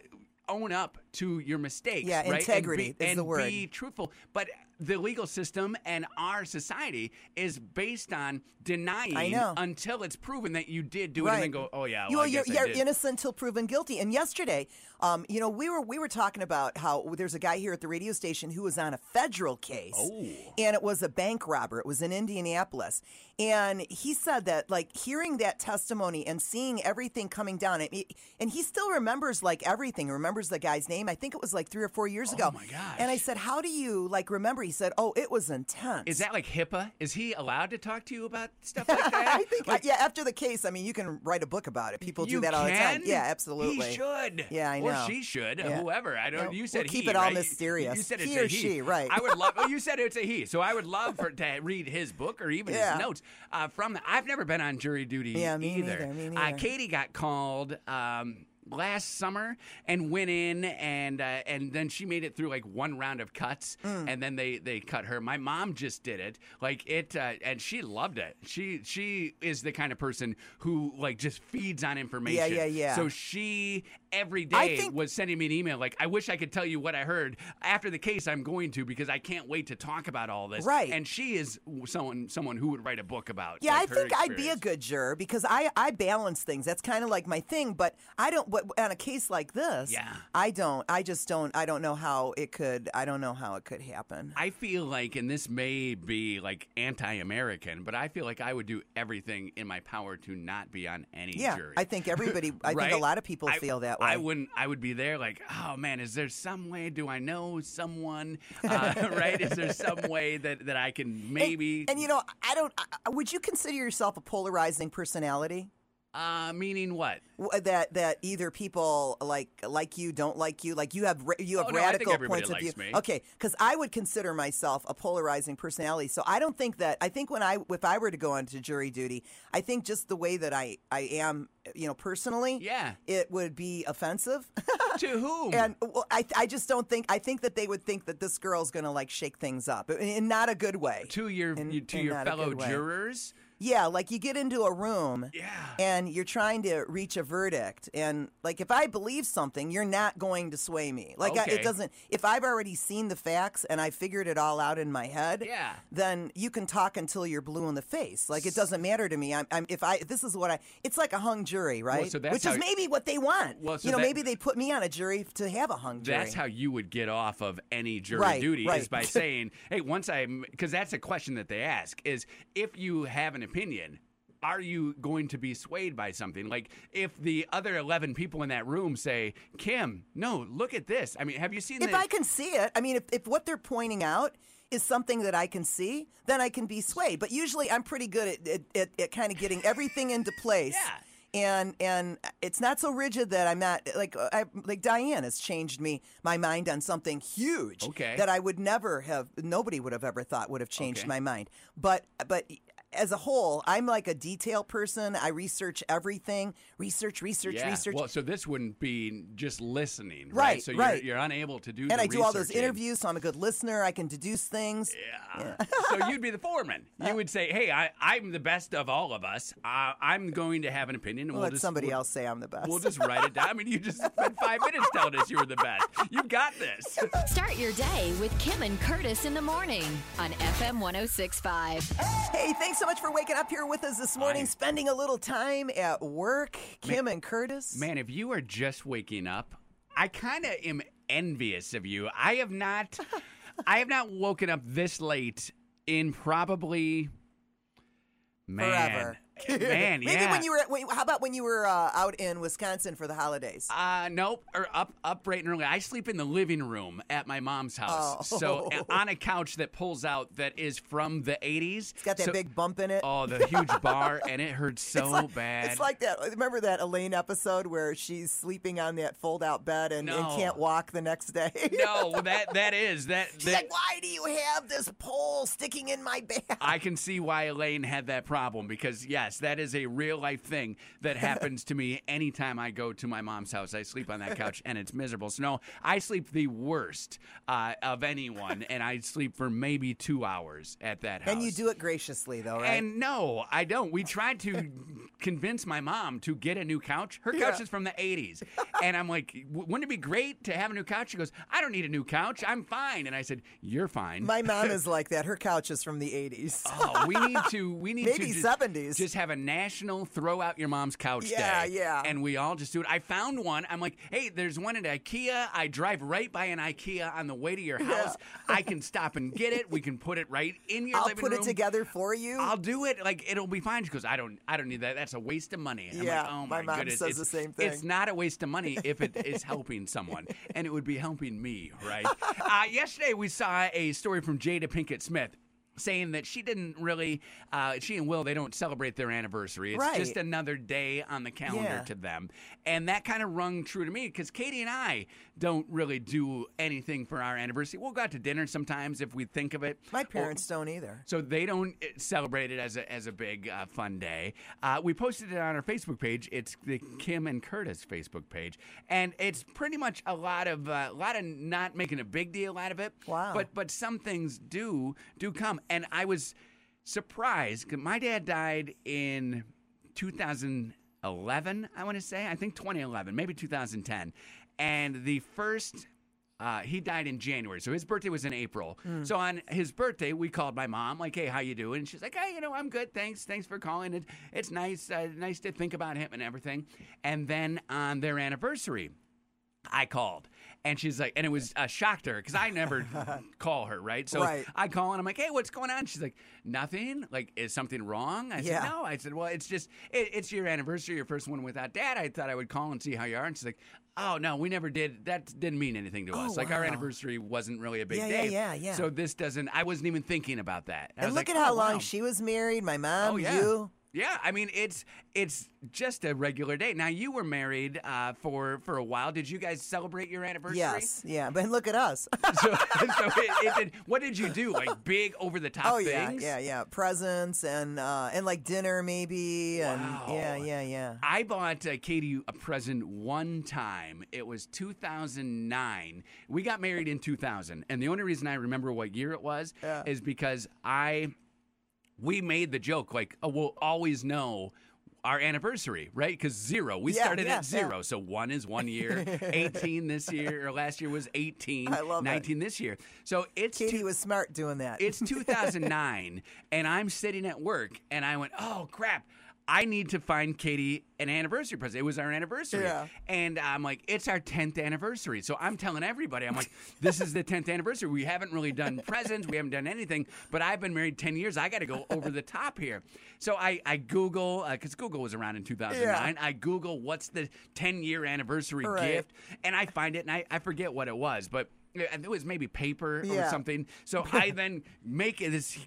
own up to your mistakes. Yeah, right? And integrity be- is the word. be truthful. But the legal system and our society is based on denying until it's proven that you did do it, and then go, "Oh yeah, well, you, I you're, I you're did." innocent until proven guilty. And yesterday, um, you know, we were we were talking about how there's a guy here at the radio station who was on a federal case, Oh. and it was a bank robber. It was in Indianapolis, and he said that like hearing that testimony and seeing everything coming down, and he, and he still remembers like everything. Remembers the guy's name. I think it was like three or four years ago. Oh, my gosh. And I said, "How do you like remember?" He said, "Oh, it was intense." Is that like HIPAA? Is he allowed to talk to you about stuff like that? I think, Like, yeah. After the case, I mean, you can write a book about it. People do that all the time. Yeah, absolutely. He should. Yeah, I Or know. she should. Yeah. Whoever. I don't. Yeah, You we'll said keep he, it all right? Mysterious. You said it's He a or she, right. I would love. Well, you said it's a he, so I would love for to read his book or even Yeah. his notes uh, from. The, I've never been on jury duty Yeah, me either. neither, me Uh. Katie got called. Um, last summer and went in and uh, and then she made it through like one round of cuts Mm. and then they they cut her. My mom just did it like it uh, and she loved it. She she is the kind of person who like just feeds on information. yeah, yeah. So she every day think- was sending me an email like I wish I could tell you what I heard after the case. I'm going to because I can't wait to talk about all this. Right. And she is someone someone who would write a book about. Yeah, like, I think I'd be a good juror because I I balance things. That's kind of like my thing. But I don't. But on a case like this, Yeah. I don't. I just don't. I don't know how it could. I don't know how it could happen. I feel like, and this may be like anti-American, but I feel like I would do everything in my power to not be on any yeah, jury. I think everybody. I Right? think a lot of people I- feel that way. I wouldn't. I would be there, like, oh man, is there some way? Do I know someone? Uh, right? Is there some way that that I can maybe? And, and you know, I don't. I, would you consider yourself a polarizing personality? Uh, meaning what? That that either people like like you, don't like you, like you have you have Oh, no, radical points of view. me. Okay, because I would consider myself a polarizing personality. So I don't think that I think when I if I were to go onto jury duty, I think just the way that I I am, you know, personally, Yeah. it would be offensive. to whom? And well, I, I just don't think I think that they would think that this girl's gonna like shake things up in, in not a good way. to your In- to in your fellow jurors. way. Yeah, like you get into a room Yeah. and you're trying to reach a verdict. And like if I believe something, you're not going to sway me. Like I, it doesn't, if I've already seen the facts and I figured it all out in my head, Yeah. then you can talk until you're blue in the face. Like it doesn't matter to me. I'm, I'm if I, this is what I, it's like a hung jury, right? so that's Which is maybe what they want. Well, so you know, that- maybe they put me on a jury to have a hung jury. That's how you would get off of any jury Right, duty is by saying, "Hey, once I'm, because that's a question that they ask: is if you have an opinion. Are you going to be swayed by something? Like if the other eleven people in that room say, "Kim, no, look at this." I mean, have you seen If the? I can see it, I mean, if, if what they're pointing out is something that I can see, then I can be swayed. But usually I'm pretty good at, at, at, at kind of getting everything into place. Yeah. And and it's not so rigid that I'm not like uh, I, like Diane has changed me my mind on something huge Okay. that I would never have nobody would have ever thought would have changed Okay. my mind. But but as a whole, I'm like a detail person. I research everything, research, research, yeah. research. Well, so this wouldn't be just listening, Right, So. You're, you're unable to do. and the I do all those interviews, so I'm a good listener. I can deduce things. Yeah. so you'd be the foreman. You would say, "Hey, I, I'm the best of all of us. Uh, I'm going to have an opinion, and We'll we'll, let just, somebody we'll, else say I'm the best. We'll just write it down. I mean, you just spent five minutes telling us you were the best. You got this. Start your day with Kim and Curtis in the morning on FM 1065. hey, thanks so much for waking up here with us this morning, Hi. spending a little time at work. Kim and Curtis. Man, if you are just waking up, I kind of am envious of you. I have not, I have not woken up this late in probably, man, Forever. Man, Maybe yeah. when you were, when, how about when you were uh, out in Wisconsin for the holidays? Uh, nope. Or up, up bright and early. I sleep in the living room at my mom's house. Oh. So on a couch that pulls out that is from the 80s. It's got that So- big bump in it. Oh, the huge bar, and it hurts so it's like, bad. It's like that. Remember that Elaine episode where she's sleeping on that fold-out bed and, and can't walk the next day? no, that that is that. She's that like, "Why do you have this pole sticking in my back?" I can see why Elaine had that problem because yes, that is a real life thing that happens to me anytime I go to my mom's house. I sleep on that couch and it's miserable. So no, I sleep the worst uh, of anyone, and I sleep for maybe two hours at that house. And you do it graciously, though, right? And no, I don't. We tried to convince my mom to get a new couch. Her couch Yeah. is from the 80s. And I'm like, wouldn't it be great to have a new couch? She goes, I don't need a new couch. I'm fine. And I said, You're fine. My mom is like that. Her couch is from the 80s. Oh, we need to. We need Maybe to just, 70s. Just have a national throw out your mom's couch Yeah, day. yeah. And we all just do it. I found one. I'm like, hey, there's one at IKEA. I drive right by an IKEA on the way to your house. I can stop and get it. We can put it right in your I'll put room. it together for you. I'll do it. Like it'll be fine. She goes, I don't, I don't need that. That's a waste of money. And I'm Yeah, like, oh my my, mom goodness. says it's, the same thing. It's not a waste of money if it is helping someone, and it would be helping me, right? uh, yesterday we saw a story from Jada Pinkett Smith. Saying that she didn't really, uh, she and Will, they don't celebrate their anniversary. It's Right. just another day on the calendar Yeah. to them. And that kind of rung true to me because Katie and I don't really do anything for our anniversary. We'll go out to dinner sometimes if we think of it. My Or- parents don't either. so they don't uh, celebrate it as a, as a big uh, fun day. Uh, we posted it on our Facebook page. It's the Kim and Curtis Facebook page, and it's pretty much a lot of uh, a lot of not making a big deal out of it. Wow. But but some things do do come, and I was surprised. Cause my dad died in 2011. I want to say I think 2011, maybe 2010, and the first uh, he died in January, so his birthday was in April. So on his birthday, we called my mom, like, "Hey, how you doing?" And she's like, "Hey, you know, I'm good. Thanks, thanks for calling. It, it's nice, uh, nice to think about him and everything." And then on their anniversary, I called, and she's like, and it was uh, shocked her because I never call her, right? So Right. I call and I'm like, "Hey, what's going on?" She's like, "Nothing. Like, is something wrong?" I Yeah. said, "No." I said, "Well, it's just it, it's your anniversary, your first one without Dad. I thought I would call and see how you are." And she's like, "Oh no, we never did. That didn't mean anything to Oh, us. Like our anniversary wasn't really a big Yeah, yeah, day. yeah, yeah. So this doesn't. I wasn't even thinking about that. And was look like, at how "Oh, long wow." she was married. My mom, Oh yeah. you. Yeah, I mean it's it's just a regular day. Now you were married uh, for for a while. Did you guys celebrate your anniversary? Yes, yeah. But look at us. So, so it, it did, what did you do? Like big over the top oh yeah, things? yeah, yeah. Presents and uh, and like dinner maybe and yeah, yeah, yeah. I bought uh, Katie a present one time. It was 2009. We got married in 2000, and the only reason I remember what year it was Yeah. is because I we made the joke like, oh, we'll always know our anniversary, right? Because zero. We Yeah, started yeah, at zero. So one is one year, 18 this year, or last year was 18, I love it. 19 this year. So it's Katie two- was smart doing that. it's 2009, and I'm sitting at work, and I went, "Oh crap." I need to find Katie an anniversary present. It was our anniversary. Yeah. And I'm like, it's our 10th anniversary. So I'm telling everybody, I'm like, this is the 10th anniversary. We haven't really done presents. We haven't done anything, but I've been married 10 years. I got to go over the top here. So I, I Google, uh, because Google was around in 2009. I Google what's the 10 year anniversary Right. gift, and I find it, and I, I forget what it was, but it was maybe paper or something. So I then make this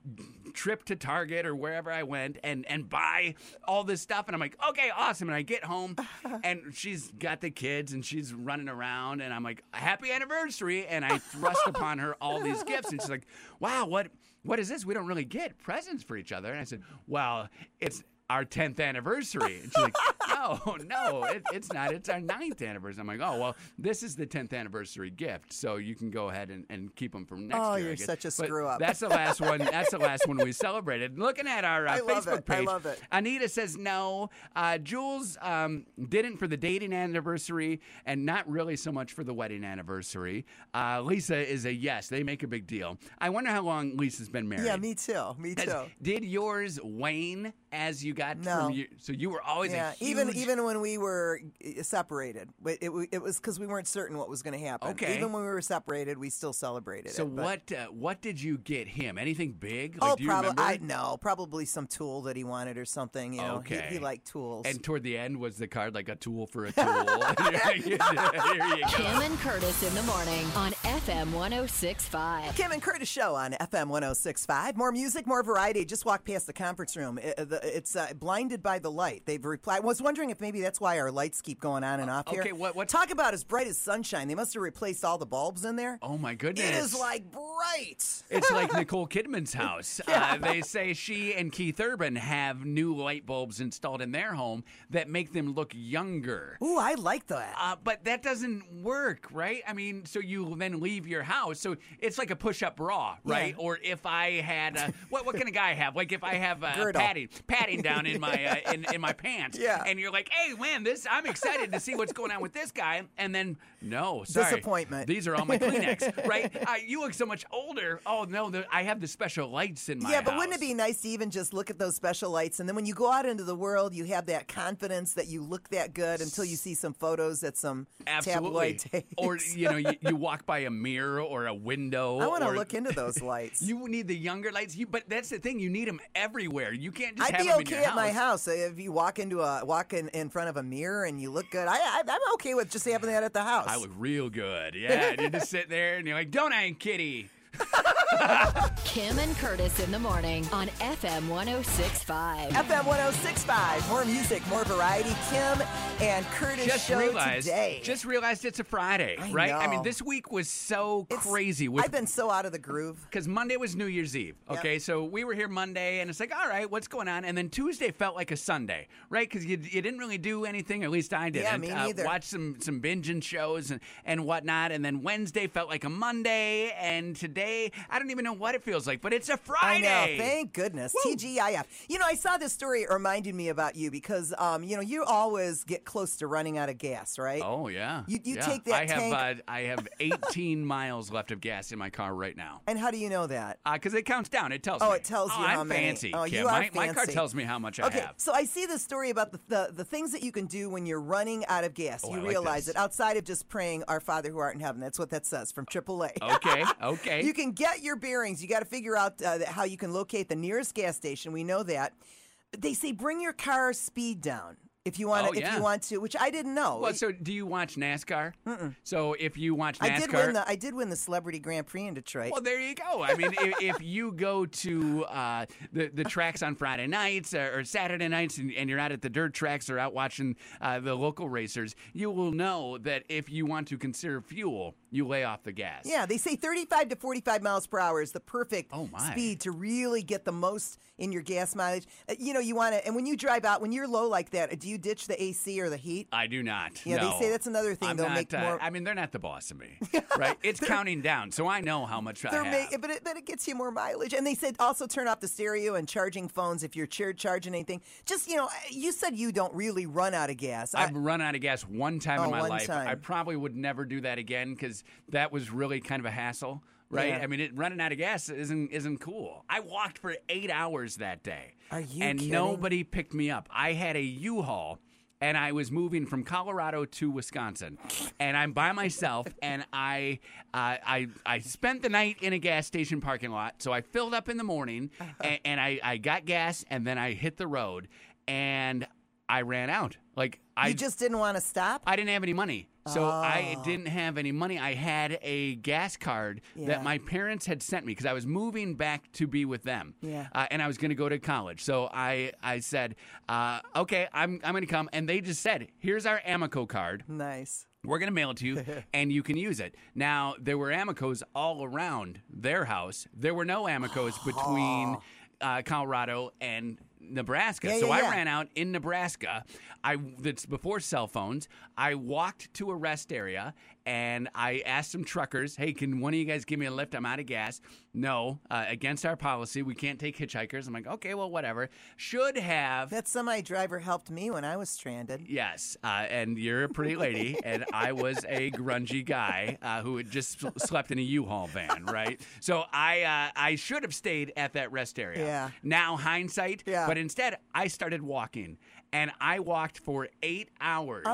trip to Target or wherever I went and and buy all this stuff and I'm like, "Okay, awesome." And I get home and she's got the kids and she's running around and I'm like, "Happy anniversary." And I thrust upon her all these gifts and she's like, "Wow, what what is this? We don't really get presents for each other." And I said, "Well, it's our 10th anniversary. And she's like, no, no, it, it's not. It's our ninth anniversary. I'm like, oh, well, this is the 10th anniversary gift. So you can go ahead and, and keep them from next Oh, year. I you're such a But screw up. That's the last one. That's the last one we celebrated. Looking at our uh, Facebook it. I page, love it. Anita says no. Uh, Jules um, didn't for the dating anniversary and not really so much for the wedding anniversary. Uh, Lisa is a yes. They make a big deal. I wonder how long Lisa's been married. yeah, me too. Me too. Did yours wane as you got No. from your, so you were always Yeah, a huge, even even when we were uh, separated, but it, it was because we weren't certain what was going to happen. Okay. Even when we were separated, we still celebrated So it. but- what uh, what did you get him? Anything big? Like, oh, probably. I know probably some tool that he wanted or something. You know, he, Okay. he liked tools. And toward the end was the card like a tool for a tool. there you go. Kim and Curtis in the morning on FM 1065. Kim and Curtis show on FM 1065. More music, more variety. Just walk past the conference room. It- uh, the- it's uh, blinded by the light. They've replied. I was wondering if maybe that's why our lights keep going on and off here. okay, what- what- Talk about as bright as sunshine. They must have replaced all the bulbs in there. Oh my goodness! It is like bright. It's like Nicole Kidman's house. Yeah. Uh, they say she and Keith Urban have new light bulbs installed in their home that make them look younger. Ooh, I like that. Uh, but that doesn't work, right? I mean, so you then leave your house. So it's like a push-up bra, right? Yeah. Or if I had a, what what can a guy have? Like if I have a Girdle. padding padding down in my uh, in, in my pants, Yeah. And you're like, hey, man, this I'm excited to see what's going on with this guy, and then no, sorry, Disappointment. These are all my Kleenex, right? Uh, you look so much older. Oh no, the, I have the special lights in my yeah, but wouldn't it be nice to even just look at those special lights and then when you go out into the world, you have that confidence that you look that good until you see some photos at some Absolutely. tabloid tapes. Or you know, you, you walk by a mirror or a window. I want to look into those lights. You need the younger lights, you, but that's the thing. You need them everywhere. You can't just I'd have be them in okay at my house if you walk into a walk in, in front of a mirror and you look good. I, I I'm okay with just having that at the house. I look real good. Yeah, and you just sit there and you're like, "Don't I, kitty?" Kim and Curtis in the morning on FM 1065. FM 1065. More music, more variety. Kim and Curtis Just show realized, today. just realized it's a Friday, I right? I mean, this week was so It's- crazy. With, I've been so out of the groove. because Monday was New Year's Eve. Yep. Okay, so we were here Monday, and it's like, all right, what's going on? And then Tuesday felt like a Sunday, right? Because you, you didn't really do anything, or at least I didn't. Yeah, me Uh, neither. watch some some binging shows and and whatnot, and then Wednesday felt like a Monday, and today I don't even know what it feels like, but it's a Friday. know. Thank goodness. TGIF. You know, I saw this story. It reminded me about you because, um, you know, you always get close to running out of gas, right? Oh yeah, You- you Yeah. take that I have tank- uh, I have 18 miles left of gas in my car right now. And how do you know that? Because it counts down. It tells Oh, me. it tells you I'm how many. fancy. Oh, Kim. you are my, my car tells me how much I Okay, have. so I see this story about the, the the things that you can do when you're running out of gas. Oh, you I realize this. it outside of just praying "Our Father who art in heaven." That's what that says from AAA. Okay, okay. You can get your bearings. You got to figure out uh, how you can locate the nearest gas station. We know that. They say bring your car speed down if you want Oh, to. If yeah. you want to, which I didn't know. Well, so do you watch NASCAR? So if you watch NASCAR, I did win the I did win the Celebrity Grand Prix in Detroit. Well, there you go. I mean, if, if you go to uh, the the tracks on Friday nights or, or Saturday nights, and, and you're out at the dirt tracks or out watching uh, the local racers, you will know that if you want to conserve fuel, you lay off the gas. Yeah, they say 35 to 45 miles per hour is the perfect Oh, speed to really get the most in your gas mileage. Uh, you know, you want to, and when you drive out, when you're low like that, uh, do you ditch the AC or the heat? I do not. Yeah, they say that's another thing. I'm They'll not, make uh, more- I mean, they're not the boss of me, right? It's counting down, so I know how much I have. ma- but, it, but it gets you more mileage. And they said also turn off the stereo and charging phones if you're char- charging anything. Just, you know, you said you don't really run out of gas. I- I've run out of gas one time Oh, in my one life. I time. probably would never do that again because that was really kind of a hassle, right? Yeah. I mean, it, running out of gas isn't isn't cool. I walked for eight hours that day, Are you and kidding? nobody picked me up. I had a U-Haul. And I was moving from Colorado to Wisconsin, and I'm by myself. And I, uh, I, I spent the night in a gas station parking lot. So I filled up in the morning, and, and I, I got gas, and then I hit the road, and I ran out. Like I you just didn't want to stop? I didn't have any money. So I Oh. didn't have any money. I had a gas card Yeah. that my parents had sent me because I was moving back to be with them. Yeah. Uh, and I was going to go to college. So I I said, uh, okay, I'm, I'm going to come. And they just said, here's our Amoco card. nice. We're going to mail it to you and you can use it. Now, there were Amocos all around their house. There were no Amocos between uh, Colorado and Nebraska. Yeah, so yeah, I yeah. ran out in Nebraska. I that's before cell phones. I walked to a rest area and I asked some truckers, "Hey, can one of you guys give me a lift? I'm out of gas." No, uh, against our policy, we can't take hitchhikers. I'm like, "Okay, well, whatever." Should have That semi driver helped me when I was stranded. Yes, uh, and you're a pretty lady, and I was a grungy guy uh, who had just slept in a U-Haul van, right? So I uh, I should have stayed at that rest area. Yeah. Now hindsight, Yeah. but instead I started walking, and I walked for eight hours.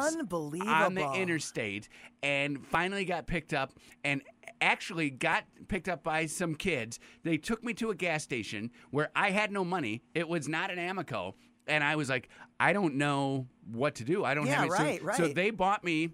on the interstate, and finally got picked up, and actually got picked up by some kids. They took me to a gas station where I had no money. It was not an Amoco. And I was like, I don't know what to do. I don't Yeah, have any. right, so, so they bought me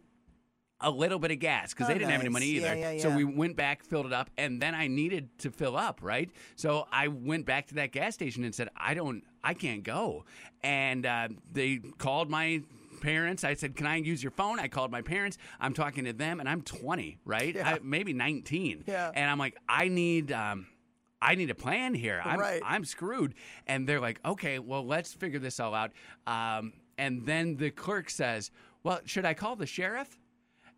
a little bit of gas because Oh, they didn't have any oh, nice. money Yeah, either. yeah, So we went back, filled it up, and then I needed to fill up, right? So I went back to that gas station and said, I don't, I can't go. And uh, they called my parents. I said, Can I use your phone? I called my parents. I'm talking to them, and I'm 20, right? I, maybe 19. Yeah. And I'm like, I need. Um, I need a plan here. I'm, Right. I'm screwed. And they're like, okay, well, let's figure this all out. Um, and then the clerk says, well, should I call the sheriff?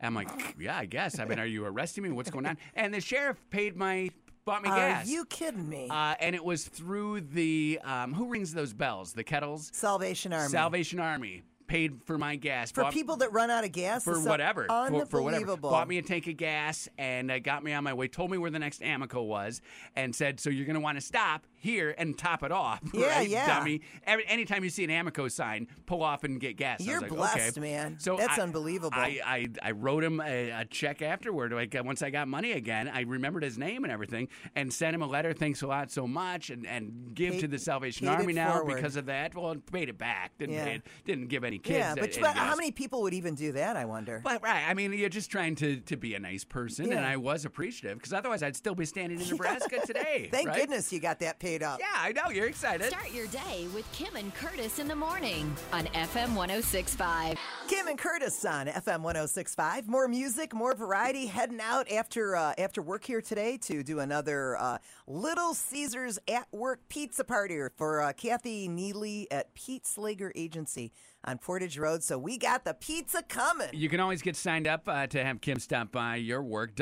I'm like, yeah, I guess. I mean, are you arresting me? What's going on? And the sheriff paid my, bought me Are gas. you kidding me? Uh, and it was through the, um, who rings those bells? The kettles? Salvation Army. Salvation Army paid for my gas. For bought- people that run out of gas? for whatever, for, for whatever. Unbelievable. Bought me a tank of gas and uh, got me on my way. Told me where the next Amoco was, and said, "So you're going to want to stop here and top it off. Yeah, right, yeah. Dummy. Every, anytime you see an Amoco sign, pull off and get gas. You're like, blessed, okay. man. So That's I- unbelievable. I, I, I wrote him a, a check afterward. Like uh, once I got money again, I remembered his name and everything, and sent him a letter. Thanks a lot so much, and, and give Paid- to the Salvation Army now forward. because of that. Well, paid it back. Didn't Yeah. didn't give any kids. yeah, but, but how many people would even do that? I wonder. But right, I mean, you're just trying to to be a nice person, and I was appreciative because otherwise I'd still be standing in Nebraska today. Thank right? goodness you got that paid up. Yeah, I know you're excited. Start your day with Kim and Curtis in the morning on FM 1065. Kim and Curtis on FM 1065. More music, more variety. Heading out after uh, after work here today to do another uh, Little Caesars at Work pizza party for uh, Kathy Neely at Pete Slager Agency on Portage Road. So we got the pizza coming. You can always get signed up uh, to have Kim stop by your work.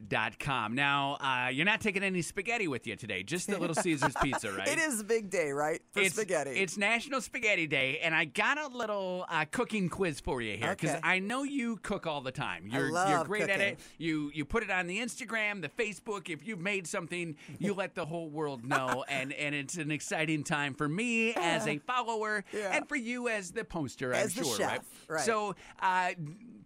WVFM1065.com. Now, uh, you're not taking any spaghetti with you today, just the Little Caesars pizza, right? It is a big day, right? For it's, spaghetti. It's National Spaghetti Day, and I got a little uh, cooking quiz for you here because Okay. I know you cook all the time. You're, you're love great at it. You you put it on the Instagram, the Facebook. If you've made something, you let the whole world know, and and it's an exciting time for me as a follower, Yeah. and for you as the poster. As I'm the sure, chef, right? right. So, uh,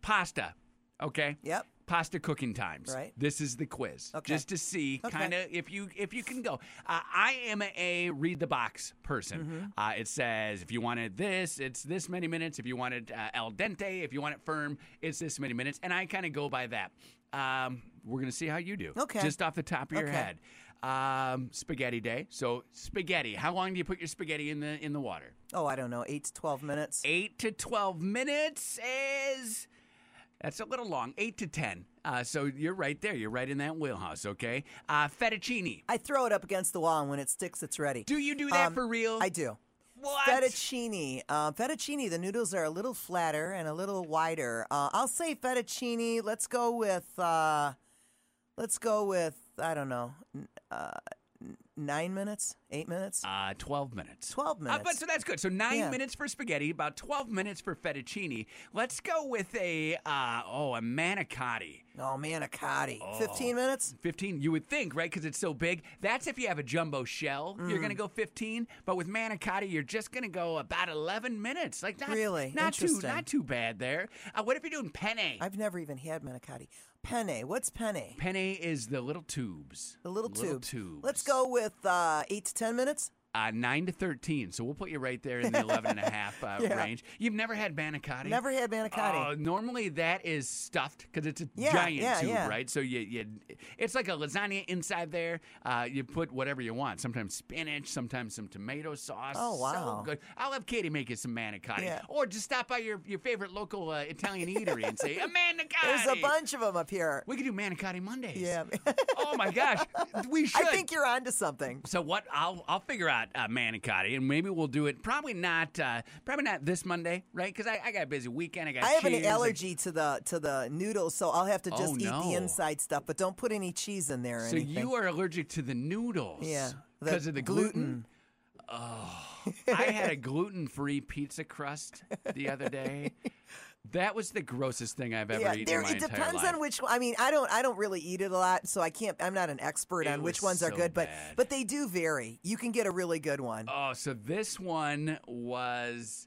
pasta. Okay. Yep. Pasta cooking times. Right. This is the quiz, Okay. just to see Okay. kind of if you if you can go. Uh, I am a read the box person. Mm-hmm. Uh, it says if you wanted this, it's this many minutes. If you wanted uh, al dente, if you want it firm, it's this many minutes. And I kind of go by that. Um, we're gonna see how you do. Okay. Just off the top of your Okay. head. Um, spaghetti day. So spaghetti. How long do you put your spaghetti in the in the water? oh, I don't know, eight to twelve minutes. Eight to twelve minutes is. That's a little long. Eight to ten. Uh, so you're right there. You're right in that wheelhouse. Okay. Uh, fettuccine. I throw it up against the wall, and when it sticks, it's ready. Do you do that Um, for real? I do. What? Fettuccine. Uh, fettuccine, the noodles are a little flatter and a little wider. Uh, I'll say fettuccine. Let's go with, uh, let's go with, I don't know, uh, nine minutes, eight minutes, Uh, 12 minutes. 12 Uh, minutes. but so that's good. So nine Yeah. minutes for spaghetti, about 12 minutes for fettuccine. Let's go with a, uh, oh, a manicotti. oh, manicotti. Oh. 15 minutes? 15, you would think, right? Because it's so big. That's if you have a jumbo shell, you're Mm. going to go 15. But with manicotti, you're just going to go about 11 minutes. Like not, Really? not too, not too bad there. Uh, what if you're doing penne? I've never even had manicotti. Penne. What's penne? penne is the little tubes. The little, tubes. tubes. Let's go with uh, eight to 10 minutes. Uh, 9 to 13. So we'll put you right there in the 11 and a half uh, Yeah. range. You've never had manicotti? Never had manicotti. Oh, normally that is stuffed because it's a Yeah, giant yeah, tube, right? So you, you, it's like a lasagna inside there. Uh, you put whatever you want. Sometimes spinach, sometimes some tomato sauce. Oh, wow. so good. I'll have Katie make you some manicotti, or just stop by your, your favorite local uh, Italian eatery and say a manicotti. There's a bunch of them up here. We could do manicotti Mondays. Yeah. oh my gosh, we should. I think you're onto something. So what? I'll I'll figure out uh, manicotti, and maybe we'll do it. Probably not. Uh, probably not this Monday, right? Because I, I got a busy weekend. I got. I have an allergy to the to the noodles, so I'll have to just Oh, eat no. the inside stuff. But don't put any cheese in there. Or So anything. you are allergic to the noodles. Yeah, Because of the gluten. Oh, I had a gluten-free pizza crust the other day. That was the grossest thing I've ever yeah, eaten there, in my it depends life. on which. I mean, I don't I don't really eat it a lot, so I can't. I'm not an expert It on which ones are so good, but but they do vary. You can get a really good one. Oh, so this one was.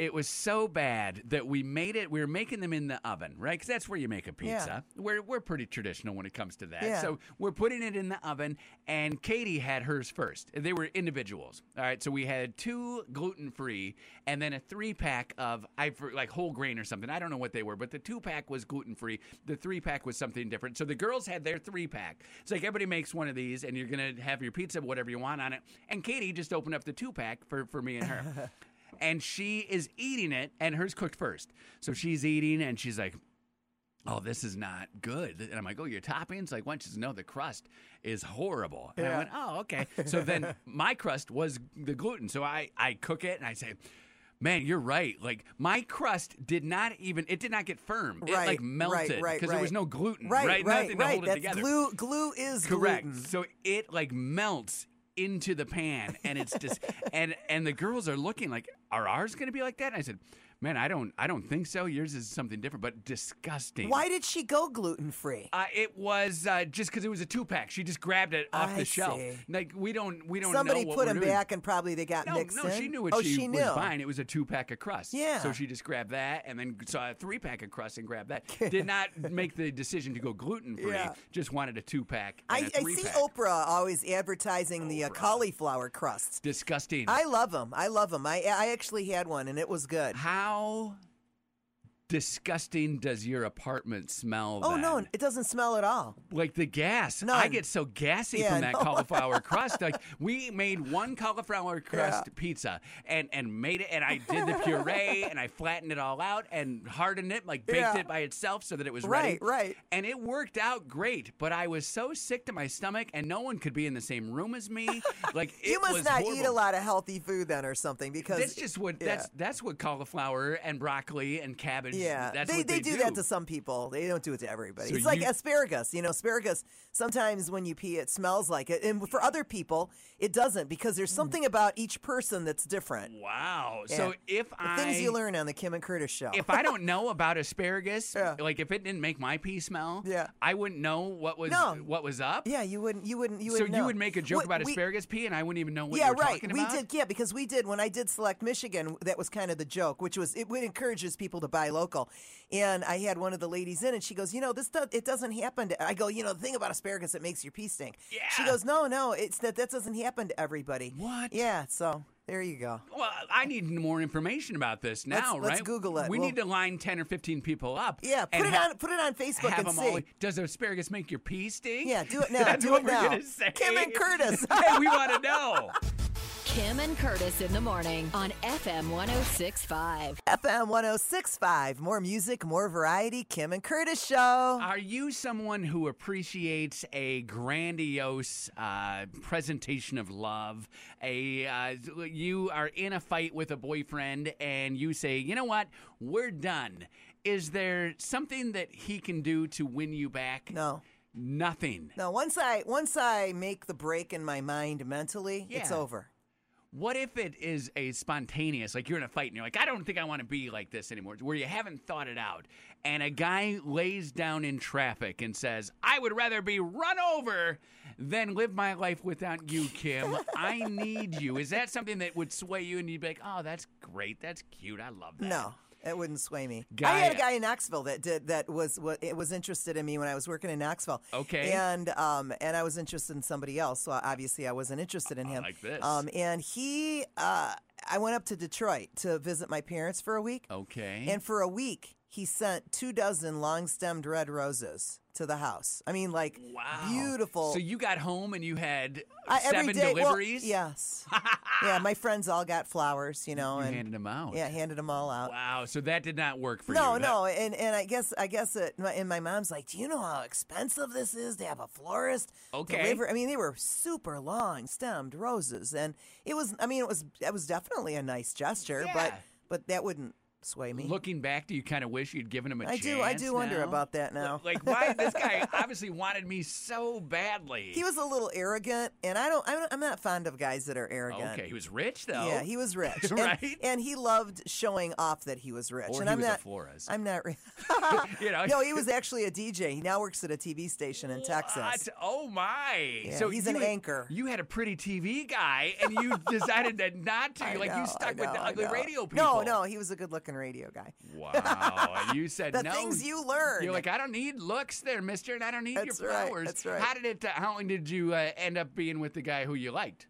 It was so bad that we made it. We were making them in the oven, right? Because that's where you make a pizza. We're we're pretty traditional when it comes to that. Yeah. So we're putting it in the oven, and Katie had hers first. They were individuals. All right. So we had two gluten free, and then a three pack of I for- like whole grain or something. I don't know what they were, but the two pack was gluten free. The three pack was something different. So the girls had their three pack. It's like everybody makes one of these, and you're gonna have your pizza, whatever you want on it. And Katie just opened up the two pack for for me and her. and she is eating it, and hers cooked first. So she's eating, and she's like, "Oh, this is not good." And I'm like, "Oh, your toppings? Like, once you know the crust is horrible." And I went, "Oh, okay." So then my crust was the gluten. So I I cook it, and I say. Man, you're right. Like my crust did not even it did not get firm. It right, like melted right, right, because there was no gluten, Right, right? right, Nothing to hold it That's together. glue. Glue is Correct. gluten. So it like melts into the pan, and it's just and and the girls are looking like, are ours going to be like that? And I said, Man, I don't I don't think so. Yours is something different, but disgusting. Why did she go gluten free? Uh, it was uh, just because it was a two pack. She just grabbed it off I the shelf. see. Like we don't we don't Somebody know what put we're them doing. back and probably they got No, mixed no, in. she knew what oh, she, she was buying. It was a two pack of crust. Yeah. So she just grabbed that and then saw a three pack of crust and grabbed that. Did not make the decision to go gluten free. Yeah. Just wanted a two pack. I, I see. Oprah always advertising the uh, cauliflower crusts. Disgusting. I love them. I love them. I I actually had one and it was good. How now disgusting does your apartment smell? Oh then? no, it doesn't smell at all. like the gas. I get so gassy Yeah, from that no. cauliflower crust. Like we made one cauliflower crust Yeah. pizza and and made it, and I did the puree and I flattened it all out and hardened it, like baked Yeah. it by itself so that it was Right, ready. right. And it worked out great. But I was so sick to my stomach, and no one could be in the same room as me. Like it you must not eat a lot of healthy food then, or something, because That's just what that's that's what cauliflower and broccoli and cabbage. Yeah, that's they, what they, do, that to some people. They don't do it to everybody. So it's like asparagus. You know, asparagus. Sometimes when you pee, it smells like it, and for other people, it doesn't because there's hmm. something about each person that's different. Wow. Yeah. So if The I things you learn on the Kim and Curtis show. if I don't know about asparagus, Yeah. like if it didn't make my pee smell, Yeah. I wouldn't know what was No. what was up. yeah, you wouldn't. You wouldn't. You so wouldn't you know. would make a joke We- about we- asparagus pee, and I wouldn't even know what yeah, you were right. We did, yeah, because we did when I did Select Michigan. That was kind of the joke, which was it would encourages people to buy local. And I had one of the ladies in, and she goes, "You know, this does, it doesn't happen." to I go, "You know, the thing about asparagus, it makes your pee stink." She goes, "No, no, it's that that doesn't happen to everybody." What? Yeah. So there you go. Well, I need more information about this now, Let's- let's right? Google it. We We'll- need to line ten or fifteen people up. Yeah, put it ha- on put it on Facebook Have and them see. all. Does asparagus make your pee stink? Yeah, do it now. That's do what it we're now. gonna say. Kim and Curtis. hey, we want to know. Kim and Curtis in the morning on FM 1065. FM 1065. More music, more variety. Kim and Curtis show. Are you someone who appreciates a grandiose uh, presentation of love? A uh, you are in a fight with a boyfriend, and you say, "You know what? We're done." Is there something that he can do to win you back? No. Nothing. No, once I once I make the break in my mind mentally, it's over. What if it is a spontaneous, like you're in a fight and you're like, I don't think I want to be like this anymore, where you haven't thought it out, and a guy lays down in traffic and says, I would rather be run over than live my life without you, Kim. I need you. Is that something that would sway you and you'd be like, oh, that's great. That's cute. I love that. No, it wouldn't sway me. I had a guy in Knoxville that did that was wa- it was interested in me when I was working in Knoxville. Okay. and um and I was interested in somebody else, so obviously I wasn't interested in him. like this. Um, and he, uh, I went up to Detroit to visit my parents for a week. Okay. And for a week, he sent two dozen long stemmed red roses to the house. I mean, like wow. beautiful. So you got home and you had I- seven day- well, deliveries? yes. yeah, my friends all got flowers, you know, You and handed them out. yeah, handed them all out. Wow. So that did not work for No, you. That- no, and and I guess I guess it, and my mom's like, do you know how expensive this is to have a florist Okay. deliver? I mean, they were super long stemmed roses, and it was. I mean, it was it was definitely a nice gesture, but but that wouldn't sway me. Looking back, do you kind of wish you'd given him a I chance? I do- I do wonder about that now. Like, why? This guy obviously wanted me so badly. he was a little arrogant, and I don't. I I'm not fond of guys that are arrogant. okay. He was rich though. Yeah, he was rich, and, Right? And he loved showing off that he was rich. Or and he I'm was a not. florist. I'm not. Re- You know. no, he was actually a DJ. He now works at a TV station in Texas. Oh my! Yeah, so he's you an anchor. You had a pretty TV guy, and you decided that not to. I like know, you stuck I with the ugly radio people. No, no, he was a good-looking radio guy. Wow! and you said The no. things you learn. You're like, I don't need looks there, Mister, and I don't need That's your right, flowers. that's right. How did it? Uh, how long did you uh, end up being with the guy who you liked?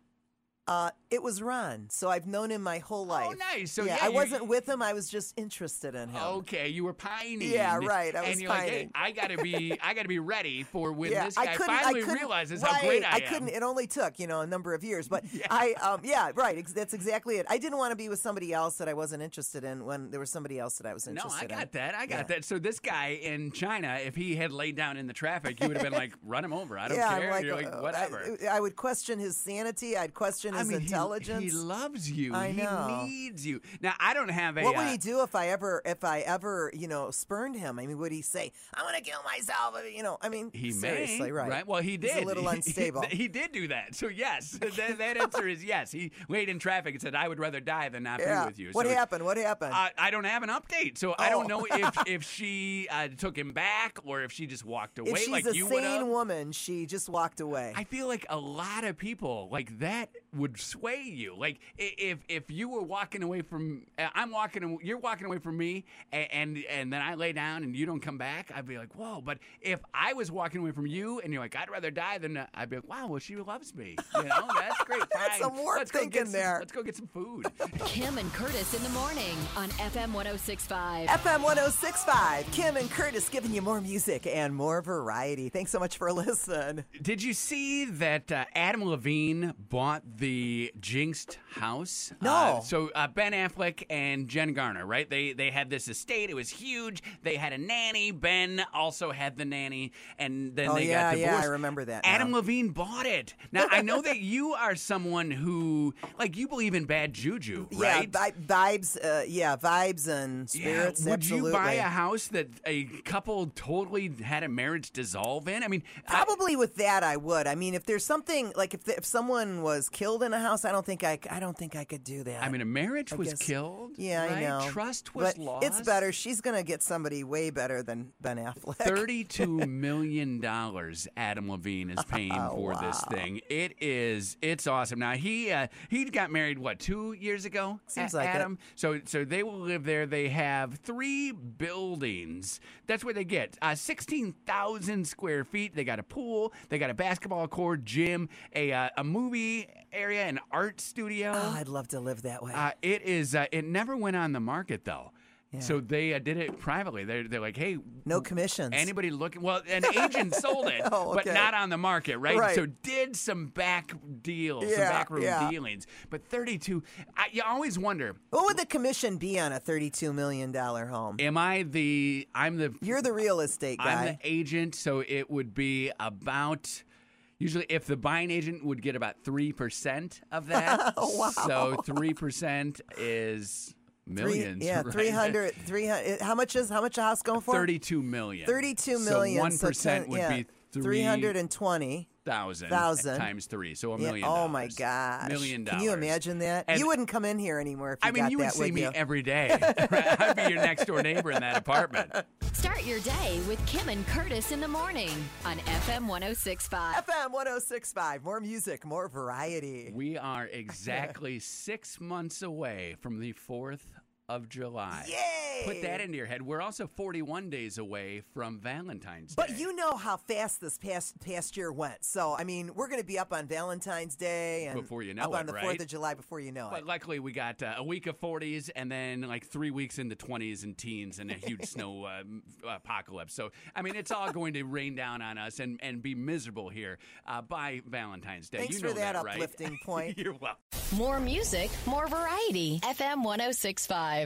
Uh, it was Ron, so I've known him my whole life. Oh, nice. So, yeah, yeah, I you- wasn't with him. I was just interested in him. Okay, you were pining. Yeah, right, I was and you're like, hey, pining. I gotta be, I gotta be ready for when yeah, this guy I finally couldn't, realizes right, how great I, am. I couldn't. It only took you know a number of years, but I um yeah right. Ex- that's exactly it. I didn't want to be with somebody else that I wasn't interested in when there was somebody else that I was interested in. No, interested I got in. that. I got Yeah. that. So this guy in China, if he had laid down in the traffic, you would have been like, "Run him over. I don't yeah, care." I'm like, You're like, uh, "Whatever." I, I would question his sanity. I'd question his I mean, he- intelligence. He, loves you. I know. He needs you. Now I don't have a. what would uh, he do if I ever, if I ever, you know, spurned him? I mean, would he say, "I'm going to kill myself"? You know, I mean, He seriously, may, right? Well, he did. He's a little He- unstable. He, did do that. So yes, that, that answer is yes. He waited in traffic and said, "I would rather die than not yeah. be with you." What happened? What happened? I, I don't have an update, so I don't Oh. know if if she uh, took him back or if she just walked away if she's like a sane woman, she just walked away. I feel like a lot of people like that would sway you. Like if if you were walking away from, uh, I'm walking, you're walking away from me, and, and and then I lay down and you don't come back, I'd be like, whoa. But if I was walking away from you and you're like, I'd rather die than, uh, I'd be like, wow, well she loves me. You know, that's great. That's Fine. some warm Let's get thinking some- there. Let's go get some food. Kim and Curtis in the morning on FM 1065. FM 1065, Kim and Curtis giving you more music and more variety. Thanks so much for listening. Did you see that uh, Adam Levine bought the Jinxed house? No. Uh, so uh, Ben Affleck and Jen Garner, right? They they had this estate. It was huge. They had a nanny. Ben also had the nanny, and then Oh, they yeah, got divorced. yeah, I remember that Adam now. Levine bought it. Now I know that you are someone who like you believe in bad juju, right? Yeah, vi- vibes. Uh, yeah, vibes and spirits. Yeah, would absolutely. you buy a house that a couple totally had a marriage dissolve in? I mean, I- Probably with that, I would. I mean, if there's something like if if someone was killed in a house, I don't think I, I don't think I could do that. I mean, a marriage I was guess- killed. Yeah, right? I know. Trust was but lost. It's better. She's gonna get somebody way better than Ben Affleck. Thirty-two million dollars Adam Levine is paying Oh, for this thing. It is. It's awesome. Now he uh, he got married what two years ago? Seems A- like it. So so they will live there. They have three buildings. That's where they get. Uh, Sixteen thousand square feet. They got a pool. They got a basketball court, gym, a uh, a movie area, an art studio. Oh, I'd love to live that way. Uh, it is. Uh, it never went on the market though. So they uh, did it privately. They're, they're like, hey, no commissions. anybody looking? Well, an agent sold it, Oh, but not on the market, right? Right. So did some back deals, some Yeah, backroom yeah. dealings. But 32, I, you always wonder, what would the commission be on a thirty-two million dollar home? am I the? I'm the. You're the real estate guy. I'm the agent, so it would be about. Usually, if the buying agent would get about three percent of oh, that, Wow. so three percent is Three- millions. yeah, right? 300, 300 How much is how much a house going for? 32 million. 32 million. So million. 1% ten- would yeah, be 320 thousand thousand. times three, so a Yeah, million. Oh my dollars. gosh! Million Can you imagine that? And- you wouldn't come in here anymore if you I mean, got you would that, see would me you? every day. I'd be your next door neighbor in that apartment. Start your day with Kim and Curtis in the morning on FM 1065. FM 1065. More music, more variety. We are exactly six months away from the fourth of July. Yay! Put that into your head. We're also 41 days away from Valentine's Day. But you know how fast this past past year went. So I mean, we're going to be up on Valentine's Day and Before you know up it, on the right? Fourth of July before you know But it. luckily, we got uh, a week of 40s and then like three weeks into 20s and teens and a huge snow uh, apocalypse. So, I mean, it's all going to rain down on us and, and be miserable here uh, by Valentine's Day. Thanks you for know that right? uplifting point. You're welcome. More music, more variety. FM 1065.